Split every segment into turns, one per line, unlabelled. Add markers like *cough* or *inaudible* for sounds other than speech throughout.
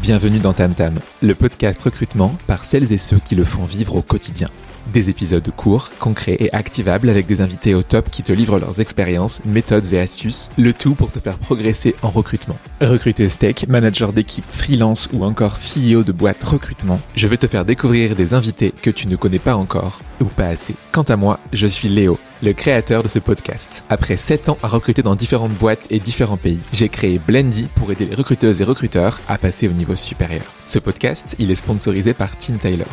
Bienvenue dans Tam Tam, le podcast recrutement par celles et ceux qui le font vivre au quotidien. Des épisodes courts, concrets et activables avec des invités au top qui te livrent leurs expériences, méthodes et astuces, le tout pour te faire progresser en recrutement. Recruteuse tech, manager d'équipe, freelance ou encore CEO de boîte recrutement, je vais te faire découvrir des invités que tu ne connais pas encore ou pas assez. Quant à moi, je suis Léo, le créateur de ce podcast. Après 7 ans à recruter dans différentes boîtes et différents pays, j'ai créé Blendy pour aider les recruteuses et recruteurs à passer au niveau supérieur. Ce podcast, il est sponsorisé par Tim Tyler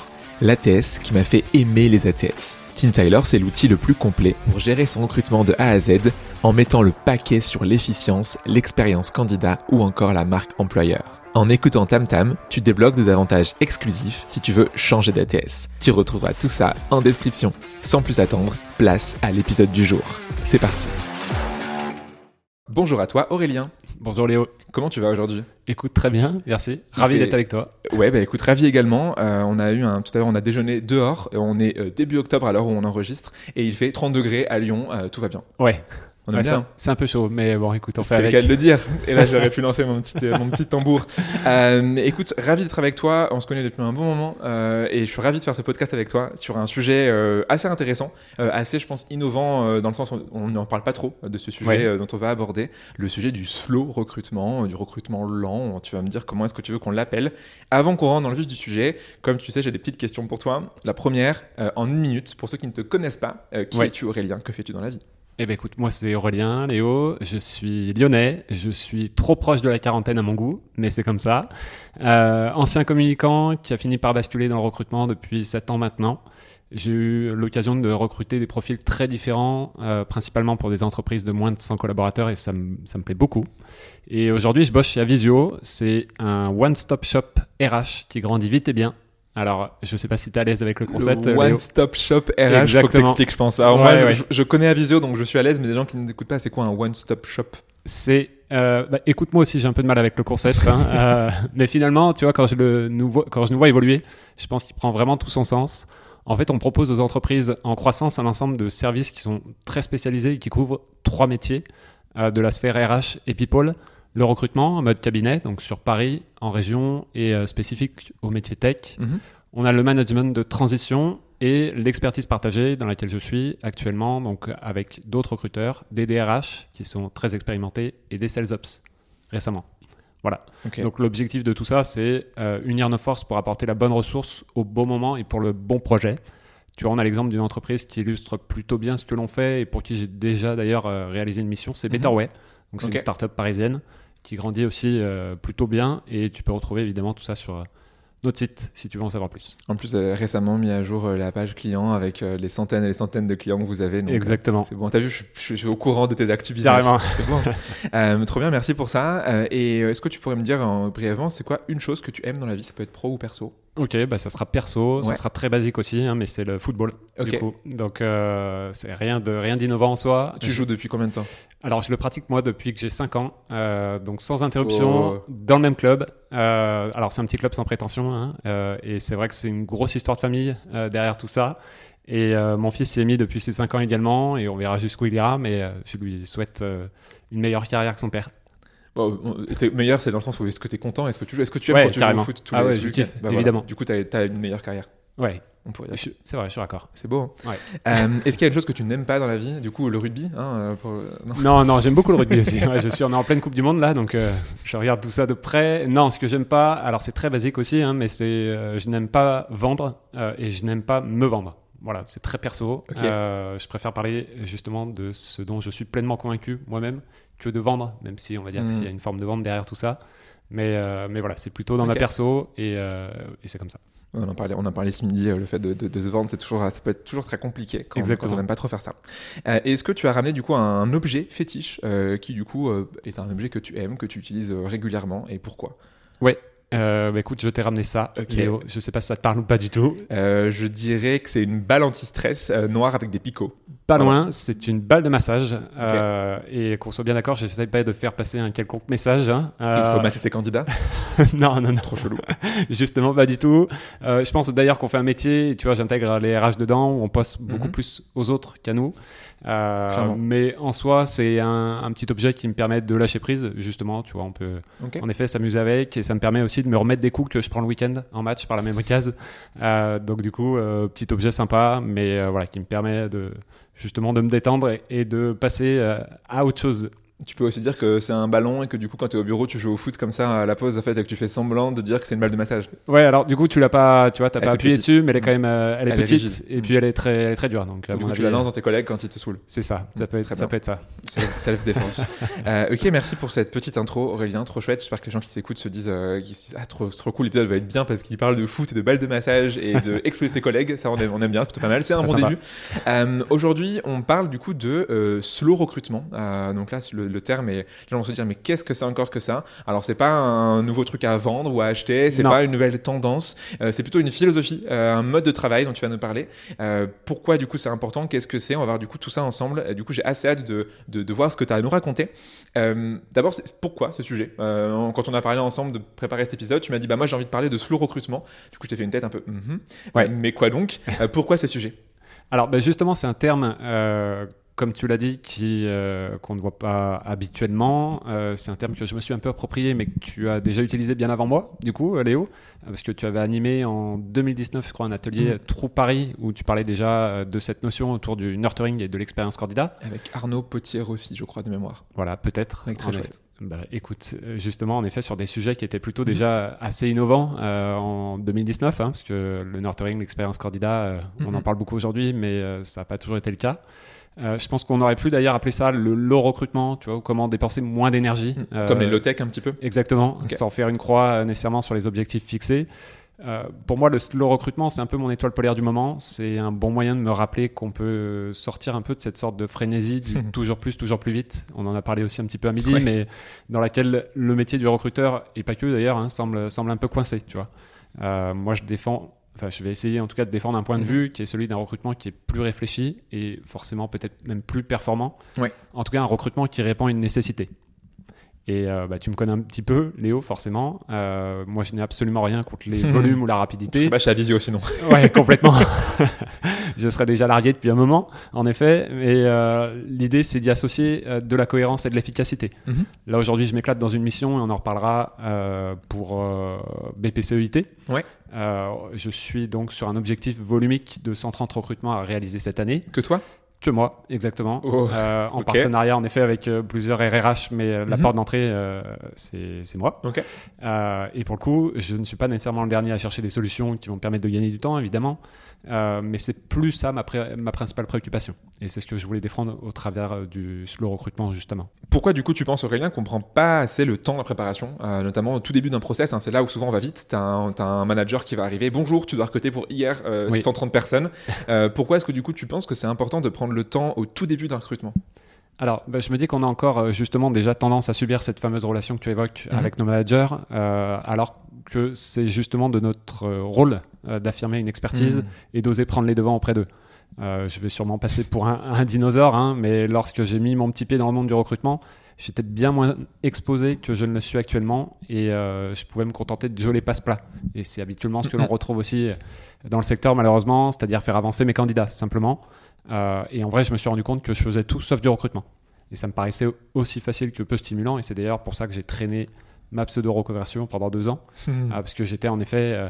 l'ATS qui m'a fait aimer les ATS. Team Tyler, c'est l'outil le plus complet pour gérer son recrutement de A à Z en mettant le paquet sur l'efficience, l'expérience candidat ou encore la marque employeur. En écoutant TamTam, tu débloques des avantages exclusifs si tu veux changer d'ATS. Tu retrouveras tout ça en description. Sans plus attendre, place à l'épisode du jour. C'est parti. Bonjour à toi Aurélien.
Bonjour Léo.
Comment tu vas aujourd'hui?
Écoute très bien, merci. Ravi d'être avec toi.
Ouais, bah écoute, ravi également. Euh, on a eu un tout à l'heure, on a déjeuné dehors. On est euh, début octobre à l'heure où on enregistre et il fait 30 degrés à Lyon. Euh, tout va bien.
Ouais. C'est un peu chaud, mais bon, écoute, on fait avec.
C'est le cas de le dire. Et là, j'aurais pu lancer mon petit, mon petit tambour. *laughs* Euh, écoute, ravi d'être avec toi. On se connaît depuis un bon moment euh, et je suis ravi de faire ce podcast avec toi sur un sujet euh, assez intéressant, euh, assez, je pense, innovant euh, dans le sens où on n'en parle pas trop de ce sujet euh, dont on va aborder, le sujet du slow recrutement, du recrutement lent. Tu vas me dire comment est-ce que tu veux qu'on l'appelle. Avant qu'on rentre dans le vif du sujet, comme tu sais, j'ai des petites questions pour toi. La première, en une minute, pour ceux qui ne te connaissent pas, qui es-tu Aurélien? Que fais-tu dans la vie?
Eh ben écoute, moi c'est Aurélien, Léo, je suis lyonnais, je suis trop proche de la quarantaine à mon goût, mais c'est comme ça. Euh, ancien communicant qui a fini par basculer dans le recrutement depuis 7 ans maintenant. J'ai eu l'occasion de recruter des profils très différents, euh, principalement pour des entreprises de moins de 100 collaborateurs, et ça ça me plaît beaucoup. Et aujourd'hui, je bosse chez Avisio, c'est un one-stop shop RH qui grandit vite et bien, alors, je ne sais pas si tu es à l'aise avec le concept.
Le One Stop Shop RH, il faut que t'expliques, je pense. Alors moi, Je, connais Avisio, donc je suis à l'aise, mais des gens qui ne écoutent pas, c'est quoi un One Stop Shop?
C'est, euh, bah, écoute, moi aussi, j'ai un peu de mal avec le concept, hein, *laughs* euh, mais finalement, tu vois, quand je le nous vois, quand je nous vois évoluer, je pense qu'il prend vraiment tout son sens. En fait, on propose aux entreprises en croissance un ensemble de services qui sont très spécialisés et qui couvrent trois métiers euh, de la sphère RH et people le recrutement en mode cabinet, donc sur Paris, en région et euh, spécifique au métier tech. Mhm. On a le management de transition et l'expertise partagée dans laquelle je suis actuellement, donc avec d'autres recruteurs, des DRH qui sont très expérimentés et des sales ops récemment. Voilà. Donc l'objectif de tout ça, c'est euh, unir nos forces pour apporter la bonne ressource au bon moment et pour le bon projet. Tu vois, on a l'exemple d'une entreprise qui illustre plutôt bien ce que l'on fait et pour qui j'ai déjà d'ailleurs euh, réalisé une mission, c'est mhm. Betterway. Donc c'est une startup parisienne qui grandit aussi euh, plutôt bien. Et tu peux retrouver évidemment tout ça sur euh, notre site si tu veux en savoir plus.
En plus, euh, récemment mis à jour la page client avec les centaines et les centaines de clients que vous avez.
Exactement.
c'est bon. T'as vu, je, suis au courant de tes actus business. C'est bon. *laughs* trop bien, merci pour ça. et est-ce que tu pourrais me dire brièvement, c'est quoi une chose que tu aimes dans la vie? Ça peut être pro ou perso.
Ok, bah ça sera perso, ça sera très basique aussi, hein, mais c'est le football. Du coup. Donc euh, c'est rien de rien d'innovant en soi.
Tu joues depuis combien de temps?
Alors je le pratique moi depuis que j'ai 5 ans, euh, donc sans interruption, oh. dans le même club. Euh, alors c'est un petit club sans prétention, hein, et c'est vrai que c'est une grosse histoire de famille derrière tout ça. Et mon fils s'y est mis depuis ses 5 ans également, et on verra jusqu'où il ira, mais je lui souhaite une meilleure carrière que son père
c'est meilleur, c'est dans le sens où est-ce que tu es content, est-ce que tu, est-ce que tu aimes quand tu joues au foot tous
ah les, ouais, je bah évidemment.
Du coup, tu as, une meilleure carrière.
Ouais. C'est vrai, je suis d'accord.
C'est beau. Hein. Ouais. Euh, est-ce qu'il y a une chose que tu n'aimes pas dans la vie? Du coup, le rugby hein, euh,
Non, non, j'aime beaucoup le rugby *laughs* aussi. je suis, on est en pleine Coupe du Monde là, donc euh, je regarde tout ça de près. Non, ce que j'aime pas, alors c'est très basique aussi, hein, mais c'est je n'aime pas vendre et je n'aime pas me vendre. Voilà, c'est très perso. je préfère parler justement de ce dont je suis pleinement convaincu moi-même que de vendre, même si on va dire qu'il y a une forme de vente derrière tout ça. Mais, euh, mais voilà, c'est plutôt dans ma perso et, euh, et c'est comme ça.
On en parlait, on en parlait ce midi, euh, le fait de, de, se vendre, c'est toujours, ça peut être toujours très compliqué quand, quand on n'aime pas trop faire ça. Est-ce que tu as ramené du coup un objet fétiche qui du coup est un objet que tu aimes, que tu utilises régulièrement et pourquoi?
Ouais, bah écoute, je t'ai ramené ça, Léo. Je sais pas si ça te parle ou pas du tout.
je dirais que c'est une balle anti-stress noire avec des picots.
Pas loin, c'est une balle de massage. Euh, et qu'on soit bien d'accord, j'essaie pas de faire passer un quelconque message. Hein.
Il faut masser ses candidats *laughs*
Non, non, non.
Trop chelou. *laughs*
Justement, pas du tout. je pense d'ailleurs qu'on fait un métier, tu vois, j'intègre les RH dedans, où on poste beaucoup mhm. plus aux autres qu'à nous. Euh, mais en soi, c'est un, petit objet qui me permet de lâcher prise, justement. Tu vois, on peut en effet s'amuser avec et ça me permet aussi de me remettre des coups que je prends le week-end en match par la même occasion. Euh, donc, du coup, euh, petit objet sympa, mais voilà, qui me permet de justement de me détendre et de passer à autre chose.
Tu peux aussi dire que c'est un ballon et que du coup, quand tu es au bureau, tu joues au foot comme ça à la pause, en fait, et que tu fais semblant de dire que c'est une balle de massage.
Ouais, alors du coup, tu l'as pas, tu vois, t'as pas appuyé dessus, mais elle est quand même, euh, elle est petite et puis elle est très, elle est très dure. Donc,
du coup, tu la lances dans tes collègues quand ils te saoulent.
C'est ça, ça peut être, ça peut être ça.
Self-défense. *laughs* euh, ok, merci pour cette petite intro, Aurélien, trop chouette. J'espère que les gens qui s'écoutent se disent, euh, ah, trop, trop cool, l'épisode va être bien parce qu'il parle de foot et de balles de massage et de *laughs* exploser ses collègues. Ça, on aime, on aime bien, c'est pas mal. C'est un bon début. Euh, aujourd'hui, on parle du coup de euh, slow recrutement. donc là, le, le terme est les gens vont se dire mais qu'est-ce que c'est encore que ça? Alors c'est pas un nouveau truc à vendre ou à acheter, c'est pas une nouvelle tendance, euh, c'est plutôt une philosophie, euh, un mode de travail dont tu vas nous parler. Euh, pourquoi du coup c'est important? Qu'est-ce que c'est? On va voir du coup tout ça ensemble. du coup j'ai assez hâte de, de, voir ce que tu as à nous raconter. D'abord pourquoi ce sujet? Quand on a parlé ensemble de préparer cet épisode, tu m'as dit bah moi j'ai envie de parler de slow recrutement. Du coup je t'ai fait une tête un peu. Mm-hmm. ouais. Mais quoi donc? Pourquoi ce sujet?
Alors ben justement, c'est un terme comme tu l'as dit, qui euh, qu'on ne voit pas habituellement. Euh, c'est un terme que je me suis un peu approprié, mais que tu as déjà utilisé bien avant moi, du coup, euh, Léo, parce que tu avais animé en 2019, je crois, un atelier mmh. Trou Paris où tu parlais déjà de cette notion autour du nurturing et de l'expérience candidat.
Avec Arnaud Potier aussi, je crois, de mémoire.
Voilà, peut-être.
Avec très chouette.
Bah, écoute, justement, en effet, sur des sujets qui étaient plutôt mmh. déjà assez innovants en 2019, hein, parce que le nurturing, l'expérience candidat, on en parle beaucoup aujourd'hui, mais ça n'a pas toujours été le cas. Euh, je pense qu'on aurait pu d'ailleurs appeler ça le low recrutement, tu vois, comment dépenser moins d'énergie.
Hmm. Comme les euh, low tech un petit peu.
Exactement, sans faire une croix euh, nécessairement sur les objectifs fixés. pour moi, le slow recrutement, c'est un peu mon étoile polaire du moment. C'est un bon moyen de me rappeler qu'on peut sortir un peu de cette sorte de frénésie du *laughs* toujours plus, toujours plus vite. On en a parlé aussi un petit peu à midi, mais dans laquelle le métier du recruteur, et pas que d'ailleurs, hein, semble, semble un peu coincé, tu vois. moi, je défends enfin, je vais essayer en tout cas de défendre un point de mhm. vue qui est celui d'un recrutement qui est plus réfléchi et forcément peut-être même plus performant. En tout cas, un recrutement qui répond à une nécessité. Et euh, bah, tu me connais un petit peu, Léo, forcément. Euh, moi, je n'ai absolument rien contre les volumes ou la rapidité.
Je suis à visio sinon. *laughs*
ouais, complètement. *laughs* je serais déjà largué depuis un moment, en effet. Mais euh, l'idée, c'est d'y associer de la cohérence et de l'efficacité. Mhm. Là, aujourd'hui, je m'éclate dans une mission et on en reparlera pour BPCEIT.
Ouais.
je suis donc sur un objectif volumique de 130 recrutements à réaliser cette année.
Que toi?
Que moi, exactement. Oh, euh, en partenariat, en effet, avec euh, plusieurs RRH, mais euh, la mhm. porte d'entrée, c'est moi. et pour le coup, je ne suis pas nécessairement le dernier à chercher des solutions qui vont permettre de gagner du temps, évidemment. Euh, mais c'est plus ça ma, ma, principale préoccupation. Et c'est ce que je voulais défendre au travers euh, du slow recrutement, justement.
Pourquoi, du coup, tu penses, Aurélien, qu'on prend pas assez le temps de la préparation, euh, notamment au tout début d'un process hein, C'est là où souvent on va vite. Tu as, un manager qui va arriver. Bonjour, tu dois recruter pour hier 130 personnes. pourquoi est-ce que, du coup, tu penses que c'est important de prendre le temps au tout début d'un recrutement
alors, bah, je me dis qu'on a encore justement déjà tendance à subir cette fameuse relation que tu évoques mhm. avec nos managers, alors que c'est justement de notre rôle euh, d'affirmer une expertise mmh. et d'oser prendre les devants auprès d'eux. Euh, je vais sûrement passer pour un, dinosaure, hein, mais lorsque j'ai mis mon petit pied dans le monde du recrutement, j'étais bien moins exposé que je ne le suis actuellement et euh, je pouvais me contenter de jouer passe-plats. Et c'est habituellement ce que l'on mmh. retrouve aussi dans le secteur, malheureusement, c'est-à-dire faire avancer mes candidats, simplement. Et en vrai, je me suis rendu compte que je faisais tout sauf du recrutement. Et ça me paraissait aussi facile que peu stimulant. Et c'est d'ailleurs pour ça que j'ai traîné ma pseudo-reconversion pendant deux ans, mmh. parce que j'étais en effet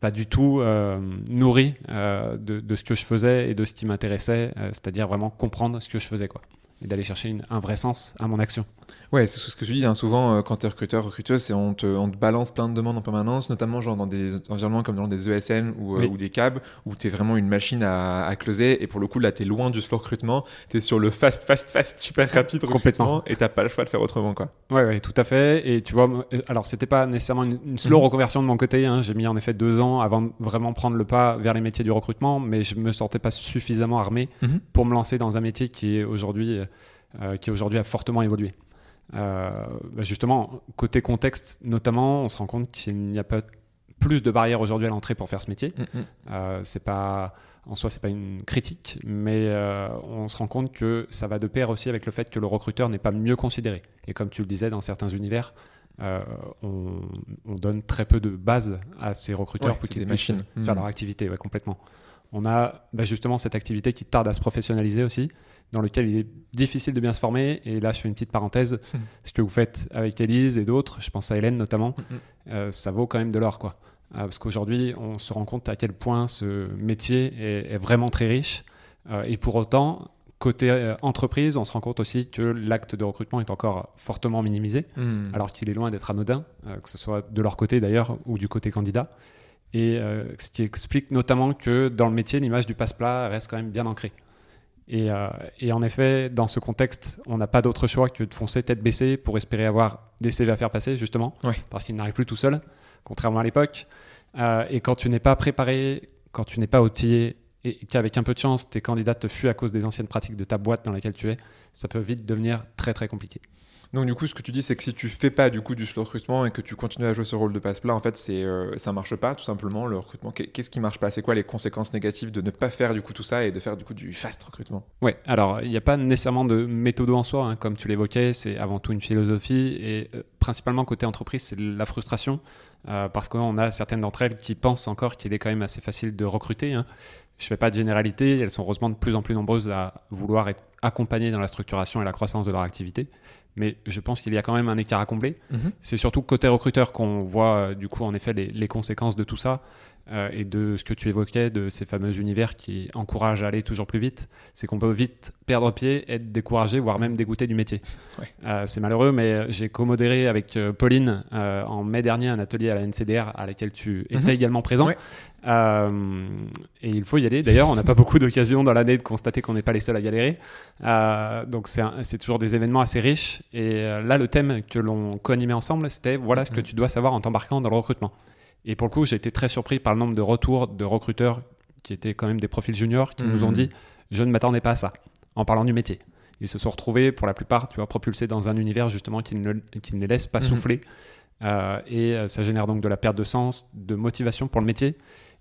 pas du tout euh, nourri euh, de, de, ce que je faisais et de ce qui m'intéressait, euh, c'est-à-dire vraiment comprendre ce que je faisais. Quoi et d'aller chercher une, un vrai sens à mon action.
Ouais, c'est ce que tu dis. Hein. Souvent, euh, quand tu es recruteur, recruteuse, c'est on te, on te balance plein de demandes en permanence, notamment genre dans des environnements comme dans des ESN ou, euh, ou des cabs, où tu es vraiment une machine à, à, closer. Et pour le coup, là, tu es loin du slow recrutement. Tu es sur le fast, fast, fast, super rapide recrutement. Et tu pas le choix de faire autrement. Quoi.
Ouais, ouais, tout à fait. Et tu vois, euh, alors, c'était pas nécessairement une, slow mhm. reconversion de mon côté. Hein. J'ai mis en effet deux ans avant de vraiment prendre le pas vers les métiers du recrutement, mais je me sentais pas suffisamment armé mhm. pour me lancer dans un métier qui est aujourd'hui euh, qui aujourd'hui a fortement évolué. Euh, bah, justement, côté contexte notamment, on se rend compte qu'il n'y a pas plus de barrières aujourd'hui à l'entrée pour faire ce métier.
Mm, mm.
Euh, c'est pas en soi, c'est pas une critique, mais euh, on se rend compte que ça va de pair aussi avec le fait que le recruteur n'est pas mieux considéré. Et comme tu le disais, dans certains univers, euh, on, on donne très peu de base à ces recruteurs
Ouais,
pour qu'ils puissent faire
Mm.
leur activité, ouais, complètement. On a bah, justement cette activité qui tarde à se professionnaliser aussi, dans lequel il est difficile de bien se former. Et là, je fais une petite parenthèse.
Mm.
Ce que vous faites avec Elise et d'autres, je pense à Hélène notamment,
Mm, mm.
euh, ça vaut quand même de l'or, quoi. Euh, parce qu'aujourd'hui, on se rend compte à quel point ce métier est, est vraiment très riche. Euh, et pour autant, côté entreprise, on se rend compte aussi que l'acte de recrutement est encore fortement minimisé, alors qu'il est loin d'être anodin, que ce soit de leur côté d'ailleurs ou du côté candidat. Et ce qui explique notamment que dans le métier, l'image du passe-plat reste quand même bien ancrée. Et, euh, et en effet, dans ce contexte, on n'a pas d'autre choix que de foncer tête baissée pour espérer avoir des CV à faire passer, justement, parce qu'il n'arrive plus tout seul, contrairement à l'époque. Euh, et quand tu n'es pas préparé, quand tu n'es pas outillé, et qu'avec un peu de chance, tes candidats te fuient à cause des anciennes pratiques de ta boîte dans laquelle tu es, ça peut vite devenir très très compliqué.
Donc du coup, ce que tu dis, c'est que si tu fais pas du coup du slow recrutement et que tu continues à jouer ce rôle de passe-plat, en fait, c'est euh, ça marche pas tout simplement le recrutement. Qu'est- Qu'est-ce qui marche pas? C'est quoi les conséquences négatives de ne pas faire du coup tout ça et de faire du coup du fast recrutement?
Ouais, alors il n'y a pas nécessairement de méthode en soi, hein, comme tu l'évoquais, c'est avant tout une philosophie et euh, principalement côté entreprise, c'est la frustration euh, parce qu'on a certaines d'entre elles qui pensent encore qu'il est quand même assez facile de recruter. Hein. Je fais pas de généralité, elles sont heureusement de plus en plus nombreuses à vouloir être accompagnées dans la structuration et la croissance de leur activité, mais je pense qu'il y a quand même un écart à combler. C'est surtout côté recruteur qu'on voit euh, du coup en effet les, les conséquences de tout ça euh, et de ce que tu évoquais, de ces fameux univers qui encouragent à aller toujours plus vite. C'est qu'on peut vite perdre pied, être découragé, voire même dégoûté du métier. *laughs*
Ouais.
Euh, c'est malheureux, mais j'ai co-modéré avec euh, Pauline euh, en mai dernier un atelier à la NCDR à laquelle tu étais
Mhm.
également présent.
Ouais.
Euh, et il faut y aller. D'ailleurs, on n'a pas *laughs* beaucoup d'occasions dans l'année de constater qu'on n'est pas les seuls à galérer. Euh, donc c'est toujours des événements assez riches. Et euh, là, le thème que l'on co-animait ensemble, c'était voilà ce que
Mhm.
tu dois savoir en t'embarquant dans le recrutement. Et pour le coup, j'ai été très surpris par le nombre de retours de recruteurs qui étaient quand même des profils juniors qui nous ont
Mhm.
dit je ne m'attendais pas à ça en parlant du métier. Ils se sont retrouvés pour la plupart, tu vois, propulsés dans un univers justement qui ne, qui ne les laisse pas
Mhm.
souffler. Euh, et euh, ça génère donc de la perte de sens, de motivation pour le métier.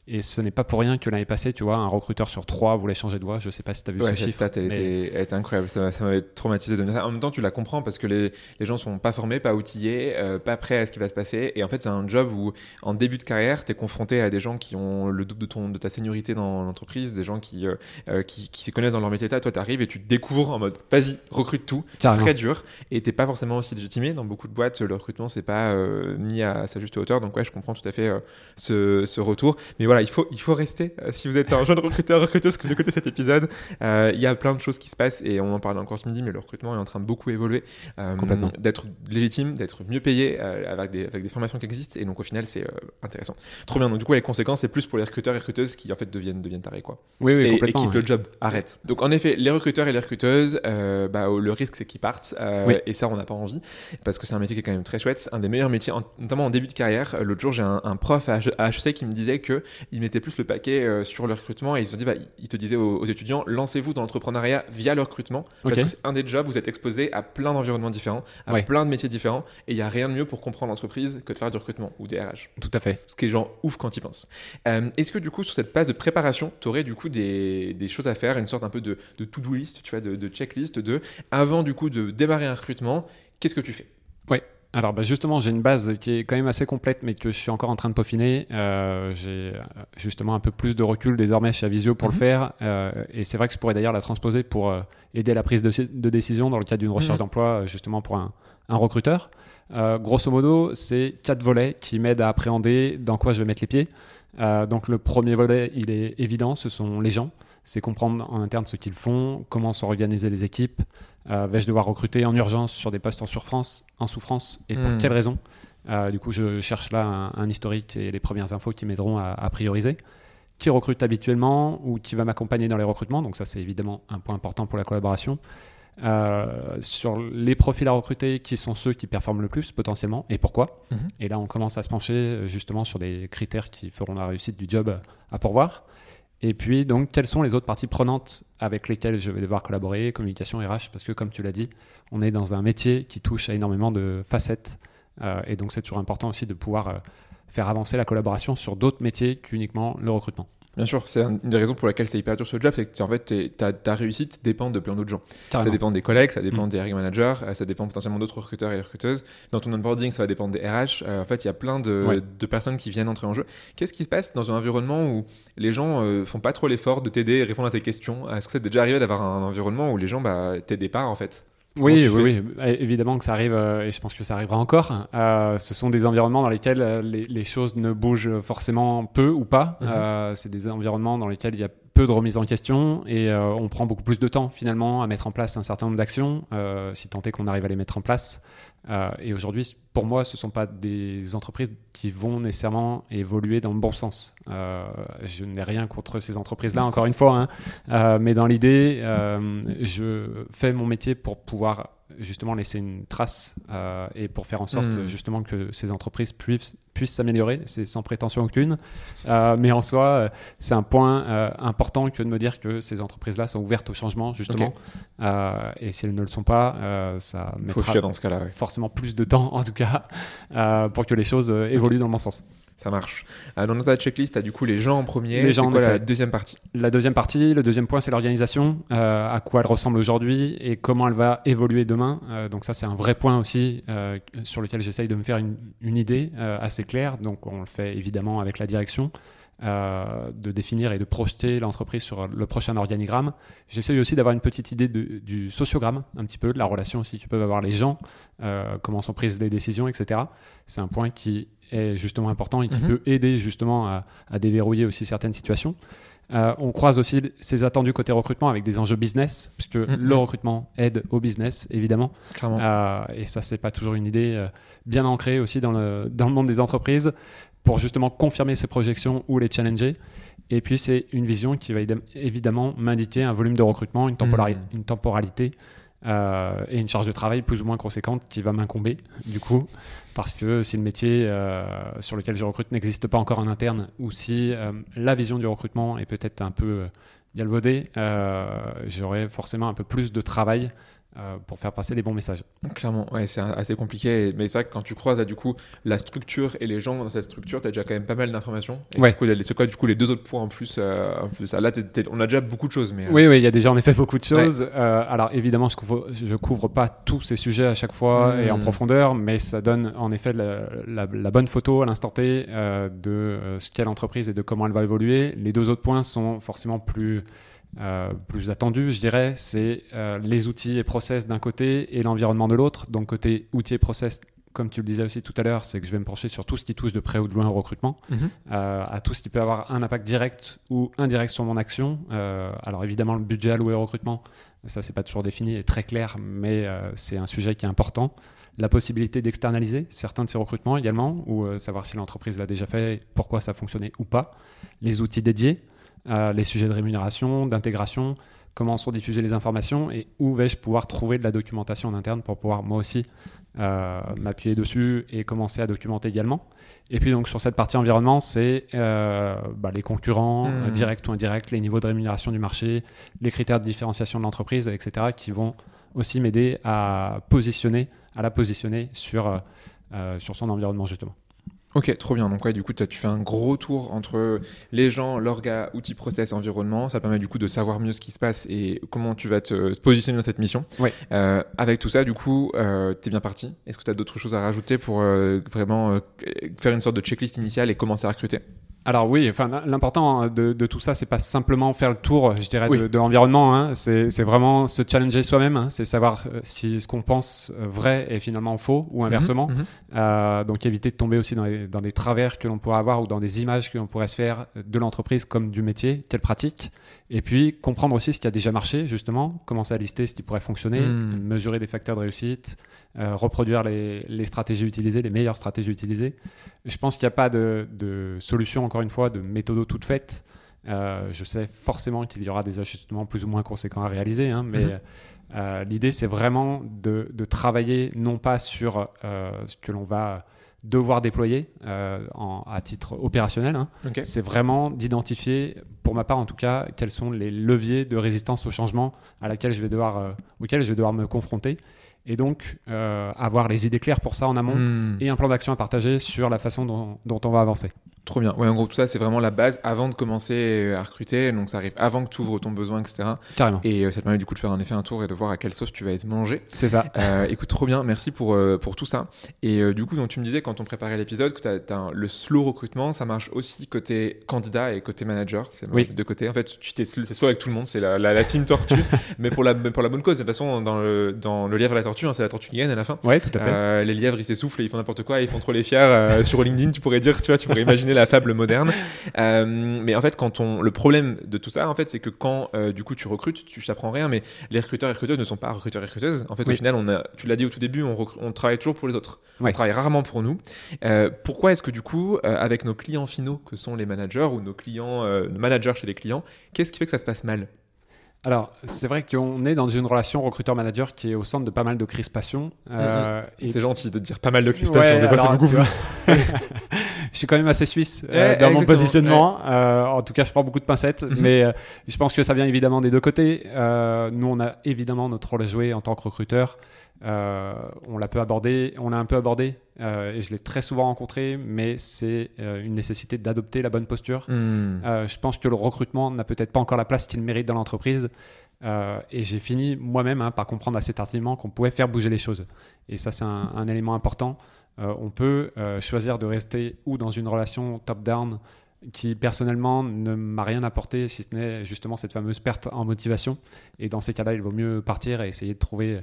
Et ce n'est pas pour rien que l'année passée, tu vois, un recruteur sur trois voulait changer de voie. Je sais pas si tu as vu
Ouais,
ce chiffre.
stat, elle,
mais-
était, elle était incroyable. Ça, ça m'avait traumatisé de me dire ça. En même temps, tu la comprends parce que les, les gens sont pas formés, pas outillés, euh, pas prêts à ce qui va se passer. Et en fait, c'est un job où, en début de carrière, tu es confronté à des gens qui ont le double de, ton, de ta seniorité dans l'entreprise, des gens qui, euh, euh, qui, qui se connaissent dans leur métier. Toi, tu arrives et tu te découvres en mode, vas-y, recrute tout.
Carrément.
Très dur. Et t'es pas forcément aussi légitimé. Dans beaucoup de boîtes, le recrutement, c'est pas euh, mis à sa juste hauteur. Donc, ouais, je comprends tout à fait ce, ce retour. Mais voilà, il faut, il faut rester. Euh, si vous êtes un jeune recruteur, recruteuse, que vous écoutez cet épisode, euh, il y a plein de choses qui se passent et on en parlait encore ce midi, mais le recrutement est en train de beaucoup évoluer. Euh,
Complètement.
D'être légitime, d'être mieux payé euh, avec, des, avec des formations qui existent. Et donc, au final, c'est intéressant. Trop bien. Donc, du coup, les conséquences, c'est plus pour les recruteurs et recruteuses qui, en fait, deviennent, deviennent tarés, quoi
Oui, oui,
et, et
complètement.
quittent
ouais.
le job, arrête. Donc en effet, les recruteurs et les recruteuses, bah, le risque c'est qu'ils partent,
Oui.
et ça on n'a pas envie, parce que c'est un métier qui est quand même très chouette, c'est un des meilleurs métiers, en- notamment en début de carrière. L'autre jour j'ai un, un prof à HEC qui me disait que il mettait plus le paquet euh, sur le recrutement, et ils se dit, bah, il te disait aux, aux étudiants, lancez-vous dans l'entrepreneuriat via le recrutement, parce
Ok.
que c'est un des jobs, vous êtes exposé à plein d'environnements différents, à
Ouais.
plein de métiers différents, et il y a rien de mieux pour comprendre l'entreprise que de faire du recrutement ou des RH
Tout à fait.
ce qui est genre ouf quand tu y penses. Euh, Est-ce que du coup, sur cette phase de préparation, tu aurais du coup des, des choses à faire, une sorte un peu de, de to-do list, tu vois, de, de checklist de avant du coup de démarrer un recrutement, qu'est-ce que tu fais?
Alors bah, justement, j'ai une base qui est quand même assez complète, mais que je suis encore en train de peaufiner. Euh, j'ai euh, justement un peu plus de recul désormais chez Avisio pour
Mhm.
le faire. Euh, et c'est vrai que je pourrais d'ailleurs la transposer pour euh, aider à la prise de, de décision dans le cadre d'une recherche
Mhm.
d'emploi, euh, justement pour un, un recruteur. Grosso modo, c'est quatre volets qui m'aident à appréhender dans quoi je vais mettre les pieds. Donc le premier volet, il est évident, ce sont les gens. C'est comprendre en interne ce qu'ils font, comment sont organisées les équipes. Euh, Vais-je devoir recruter en urgence sur des postes en souffrance, en souffrance et pour
Hmm.
quelles raisons Euh, Du coup, je cherche là un, un historique et les premières infos qui m'aideront à, à prioriser. Qui recrute habituellement ou qui va m'accompagner dans les recrutements Donc ça, c'est évidemment un point important pour la collaboration. Euh, sur les profils à recruter, qui sont ceux qui performent le plus potentiellement et pourquoi
Mhm.
Et là, on commence à se pencher justement sur des critères qui feront la réussite du job à pourvoir. Et puis, donc, quelles sont les autres parties prenantes avec lesquelles je vais devoir collaborer, communication, RH? Parce que, comme tu l'as dit, on est dans un métier qui touche à énormément de facettes. euh, et donc, c'est toujours important aussi de pouvoir euh, faire avancer la collaboration sur d'autres métiers qu'uniquement le recrutement.
Bien sûr, c'est une des raisons pour laquelle c'est hyper dur ce job, c'est que en fait, ta, ta, réussite dépend de plein d'autres gens. Ça dépend des collègues, ça dépend mm. des hiring managers, euh, ça dépend potentiellement d'autres recruteurs et recruteuses. Dans ton onboarding, ça va dépendre des RH. Euh, en fait, il y a plein de, de, personnes qui viennent entrer en jeu. Qu'est-ce qui se passe dans un environnement où les gens euh, font pas trop l'effort de t'aider et répondre à tes questions? Est-ce que c'est déjà arrivé d'avoir un environnement où les gens bah, t'aident pas en fait?
Oui, oui, oui, évidemment que ça arrive et je pense que ça arrivera encore. Euh, ce sont des environnements dans lesquels les, les, choses ne bougent forcément peu ou pas. Mhm. Euh, c'est des environnements dans lesquels il y a peu de remise en question et euh, on prend beaucoup plus de temps finalement à mettre en place un certain nombre d'actions, euh, si tant est qu'on arrive à les mettre en place. Euh, et aujourd'hui, pour moi, ce ne sont pas des entreprises qui vont nécessairement évoluer dans le bon sens. je n'ai rien contre ces entreprises-là, encore une fois, hein. mais dans l'idée, je fais mon métier pour pouvoir justement laisser une trace euh, et pour faire en sorte hmm. justement que ces entreprises puissent s'améliorer, c'est sans prétention aucune, euh, mais en soi, euh, c'est un point important que de me dire que ces entreprises-là sont ouvertes au changement, justement, et si elles ne le sont pas, ça mettra
dans ce cas
forcément plus de temps, *laughs* en tout cas, pour que les choses évoluent dans le bon sens.
Ça marche. Euh, dans notre checklist, tu as du coup les gens en premier. Les gens, quoi la deuxième partie
La deuxième partie, le deuxième point, c'est l'organisation, euh, à quoi elle ressemble aujourd'hui et comment elle va évoluer demain. Euh, donc ça, c'est un vrai point aussi sur lequel j'essaye de me faire une, une idée assez claire. Donc on le fait évidemment avec la direction. De définir et de projeter l'entreprise sur le prochain organigramme. J'essaye aussi d'avoir une petite idée du sociogramme, un petit peu, de la relation aussi tu peux avoir les gens, comment sont prises les décisions, etc. C'est un point qui est justement important et qui mhm. peut aider justement à, déverrouiller aussi certaines situations. Euh, on croise aussi ces attendus côté recrutement avec des enjeux business, puisque mhm. le recrutement aide au business, évidemment. et ça, c'est pas toujours une idée bien ancrée aussi dans le, dans le monde des entreprises pour justement confirmer ces projections ou les challenger. Et puis, c'est une vision qui va évidemment m'indiquer un volume de recrutement, une, mmh. une temporalité euh, et une charge de travail plus ou moins conséquente qui va m'incomber, du coup, parce que si le métier euh, sur lequel je recrute n'existe pas encore en interne, ou si euh, la vision du recrutement est peut-être un peu galvaudée, j'aurai forcément un peu plus de travail euh, pour faire passer les bons messages.
Clairement, ouais, c'est assez compliqué. Mais c'est vrai que quand tu croises du coup la structure et les gens dans cette structure, tu as déjà quand même pas mal d'informations. Ouais. C'est quoi, du coup les deux autres points en plus, euh, en plus Là, on a déjà beaucoup de choses. Mais,
euh, Oui, oui, il y a déjà en effet beaucoup de choses. alors évidemment, je couvre, je couvre pas tous ces sujets à chaque fois et en hmm. profondeur, mais ça donne en effet la, bonne photo à l'instant T de ce qu'est l'entreprise et de comment elle va évoluer. Les deux autres points sont forcément plus euh, plus attendu, je dirais, c'est euh, les outils et process d'un côté et l'environnement de l'autre. Donc côté outils et process, comme tu le disais aussi tout à l'heure, c'est que je vais me pencher sur tout ce qui touche de près ou de loin au recrutement, mhm. euh, à tout ce qui peut avoir un impact direct ou indirect sur mon action. alors évidemment, le budget alloué au recrutement, ça c'est pas toujours défini et très clair, mais c'est un sujet qui est important. La possibilité d'externaliser certains de ces recrutements également, ou savoir si l'entreprise l'a déjà fait, pourquoi ça fonctionnait ou pas. Les outils dédiés, les sujets de rémunération, d'intégration, comment sont diffusées les informations et où vais-je pouvoir trouver de la documentation en interne pour pouvoir moi aussi euh, m'appuyer dessus et commencer à documenter également. Et puis donc sur cette partie environnement, c'est euh, bah, les concurrents, mmh. directs ou indirects, les niveaux de rémunération du marché, les critères de différenciation de l'entreprise, etc., qui vont aussi m'aider à positionner, à la positionner sur, euh, sur son environnement justement.
Ok, trop bien. Donc ouais, du coup, tu fais un gros tour entre les gens, l'orga, outils, process, environnement. Ça permet du coup de savoir mieux ce qui se passe et comment tu vas te positionner dans cette mission.
Ouais.
Euh, avec tout ça, du coup, euh, tu es bien parti. Est-ce que tu as d'autres choses à rajouter pour euh, vraiment euh, faire une sorte de checklist initiale et commencer à recruter?
Alors oui, enfin l'important hein, de, tout ça, c'est pas simplement faire le tour, je dirais, de, l'environnement. Hein. C'est vraiment se challenger soi-même. Hein. C'est savoir euh, si ce qu'on pense euh, vrai est finalement faux ou inversement. Mhm, mhm. Euh, donc éviter de tomber aussi dans, des travers que l'on pourrait avoir ou dans des images que l'on pourrait se faire de l'entreprise comme du métier qu'elle pratique. Et puis comprendre aussi ce qui a déjà marché, justement, commencer à lister ce qui pourrait fonctionner, hmm. mesurer des facteurs de réussite, reproduire les, stratégies utilisées, les meilleures stratégies utilisées. Je pense qu'il n'y a pas de, de solution encore une fois, de méthodes toutes faites. Euh, je sais forcément qu'il y aura des ajustements plus ou moins conséquents à réaliser, hein, mais mhm. euh, l'idée c'est vraiment de, travailler non pas sur euh, ce que l'on va devoir déployer à titre opérationnel, hein. c'est vraiment d'identifier, pour ma part en tout cas, quels sont les leviers de résistance au changement à laquelle je vais devoir, auxquels je vais devoir me confronter et donc euh, avoir les idées claires pour ça en amont
Hmm.
et un plan d'action à partager sur la façon dont, dont on va avancer.
Trop bien. Ouais, en gros, tout ça, c'est vraiment la base avant de commencer à recruter. Donc, ça arrive avant que tu ouvres ton besoin, etc.
Carrément.
Et euh, ça te permet du coup de faire en effet un tour et de voir à quelle sauce tu vas être mangé.
C'est ça.
Euh, *laughs* écoute, trop bien. Merci pour, euh, pour tout ça. Et du coup, donc, tu me disais quand on préparait l'épisode que un- le slow recrutement, ça marche aussi côté candidat et côté manager. C'est
Oui.
de côté. En fait, tu t'es c'est slow avec tout le monde. C'est la, la, la team tortue, *laughs* mais pour la, pour la bonne cause. De toute façon, dans le, dans le lièvre et la tortue, hein, c'est la tortue qui gagne à la fin.
Ouais, tout à fait.
Les lièvres, ils s'essoufflent et ils font n'importe quoi, et ils font trop les fiers. sur LinkedIn, tu pourrais dire, tu vois, tu pourrais imaginer la fable moderne. *laughs* Euh, mais en fait, quand on, le problème de tout ça, en fait, c'est que quand euh, du coup tu recrutes, tu t'apprends rien, mais les recruteurs et recruteuses ne sont pas recruteurs et recruteuses. En fait, au final, on a, tu l'as dit au tout début, on, on travaille toujours pour les autres. On travaille rarement pour nous. Euh, pourquoi est-ce que du coup, avec nos clients finaux, que sont les managers ou nos clients, nos managers chez les clients, qu'est-ce qui fait que ça se passe mal?
Alors, c'est vrai qu'on est dans une relation recruteur-manager qui est au centre de pas mal de crispations. euh, et-
C'est gentil de dire pas mal de crispations,
Ouais, alors,
beaucoup plus. *laughs* *laughs*
je suis quand même assez suisse euh,
Ouais,
dans mon positionnement. Euh, en tout cas, je prends beaucoup de pincettes,
Mhm.
mais euh, je pense que ça vient évidemment des deux côtés. Nous, on a évidemment notre rôle à jouer en tant que recruteur. Euh, on l'a peu abordé, on l'a un peu abordé, euh, et je l'ai très souvent rencontré, mais c'est euh, une nécessité d'adopter la bonne posture.
Hmm.
Je pense que le recrutement n'a peut-être pas encore la place qu'il mérite dans l'entreprise. Et j'ai fini moi-même hein, par comprendre assez tardivement qu'on pouvait faire bouger les choses. Et ça, c'est un, un élément important. Euh, on peut euh, choisir de rester ou dans une relation top-down qui personnellement ne m'a rien apporté, si ce n'est justement cette fameuse perte en motivation. Et dans ces cas-là, il vaut mieux partir et essayer de trouver,